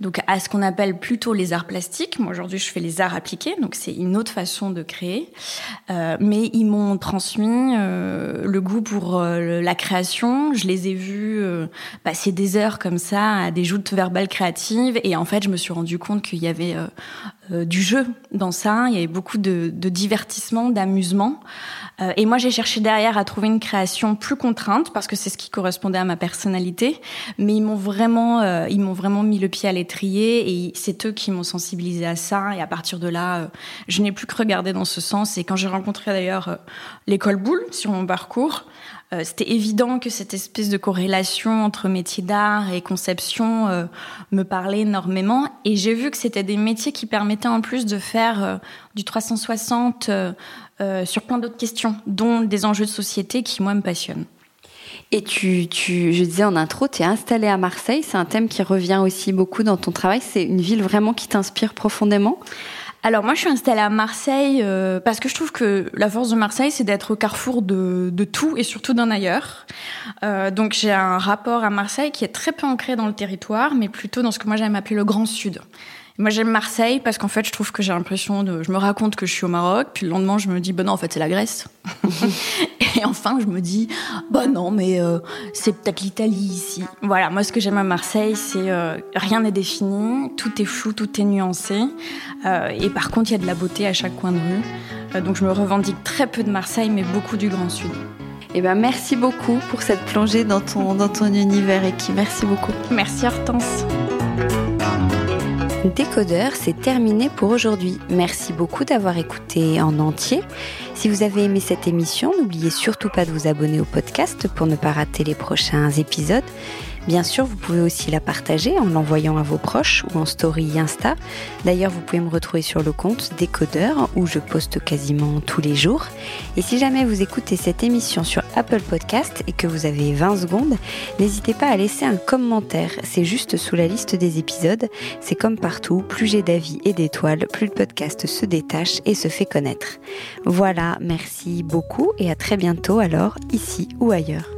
Speaker 6: Donc à ce qu'on appelle plutôt les arts plastiques. Moi aujourd'hui je fais les arts appliqués, donc c'est une autre façon de créer. Euh, mais ils m'ont transmis euh, le goût pour euh, la création. Je les ai vus euh, passer des heures comme ça à des joutes verbales créatives et en fait je me suis rendu compte qu'il y avait euh, du jeu dans ça. Il y avait beaucoup de, de divertissement, d'amusement. Euh, et moi, j'ai cherché derrière à trouver une création plus contrainte parce que c'est ce qui correspondait à ma personnalité. Mais ils m'ont vraiment, euh, ils m'ont vraiment mis le pied à l'étrier et c'est eux qui m'ont sensibilisé à ça. Et à partir de là, je n'ai plus que regardé dans ce sens. Et quand j'ai rencontré d'ailleurs l'école Boule sur mon parcours, euh, c'était évident que cette espèce de corrélation entre métier d'art et conception euh, me parlait énormément. Et j'ai vu que c'était des métiers qui permettaient en plus de faire euh, du 360 sur plein d'autres questions, dont des enjeux de société qui, moi, me passionnent.
Speaker 1: Et tu, tu, je disais en intro, tu es installée à Marseille. C'est un thème qui revient aussi beaucoup dans ton travail. C'est une ville vraiment qui t'inspire profondément.
Speaker 6: Alors moi je suis installée à Marseille euh, parce que je trouve que la force de Marseille c'est d'être au carrefour de, de, tout et surtout d'un ailleurs. Euh, donc j'ai un rapport à Marseille qui est très peu ancré dans le territoire mais plutôt dans ce que moi j'aime appeler le Grand Sud. Moi, j'aime Marseille parce qu'en fait, je trouve que j'ai l'impression de. Je me raconte que je suis au Maroc, puis le lendemain, je me dis, ben non, en fait, c'est la Grèce. et enfin, je me dis, bah non, mais euh, c'est peut-être l'Italie ici. Voilà, moi, ce que j'aime à Marseille, c'est euh, rien n'est défini, tout est flou, tout est nuancé. Euh, et par contre, il y a de la beauté à chaque coin de rue. donc, je me revendique très peu de Marseille, mais beaucoup du Grand Sud.
Speaker 1: Eh ben, merci beaucoup pour cette plongée dans ton, dans ton univers, qui Merci beaucoup.
Speaker 6: Merci, Hortense.
Speaker 1: Décodeur, c'est terminé pour aujourd'hui. Merci beaucoup d'avoir écouté en entier. Si vous avez aimé cette émission, n'oubliez surtout pas de vous abonner au podcast pour ne pas rater les prochains épisodes. Bien sûr, vous pouvez aussi la partager en l'envoyant à vos proches ou en story Insta. D'ailleurs, vous pouvez me retrouver sur le compte Décodeur où je poste quasiment tous les jours. Et si jamais vous écoutez cette émission sur Apple Podcast et que vous avez 20 secondes, n'hésitez pas à laisser un commentaire. C'est juste sous la liste des épisodes. C'est comme partout, plus j'ai d'avis et d'étoiles, plus le podcast se détache et se fait connaître. Voilà, merci beaucoup et à très bientôt alors, ici ou ailleurs.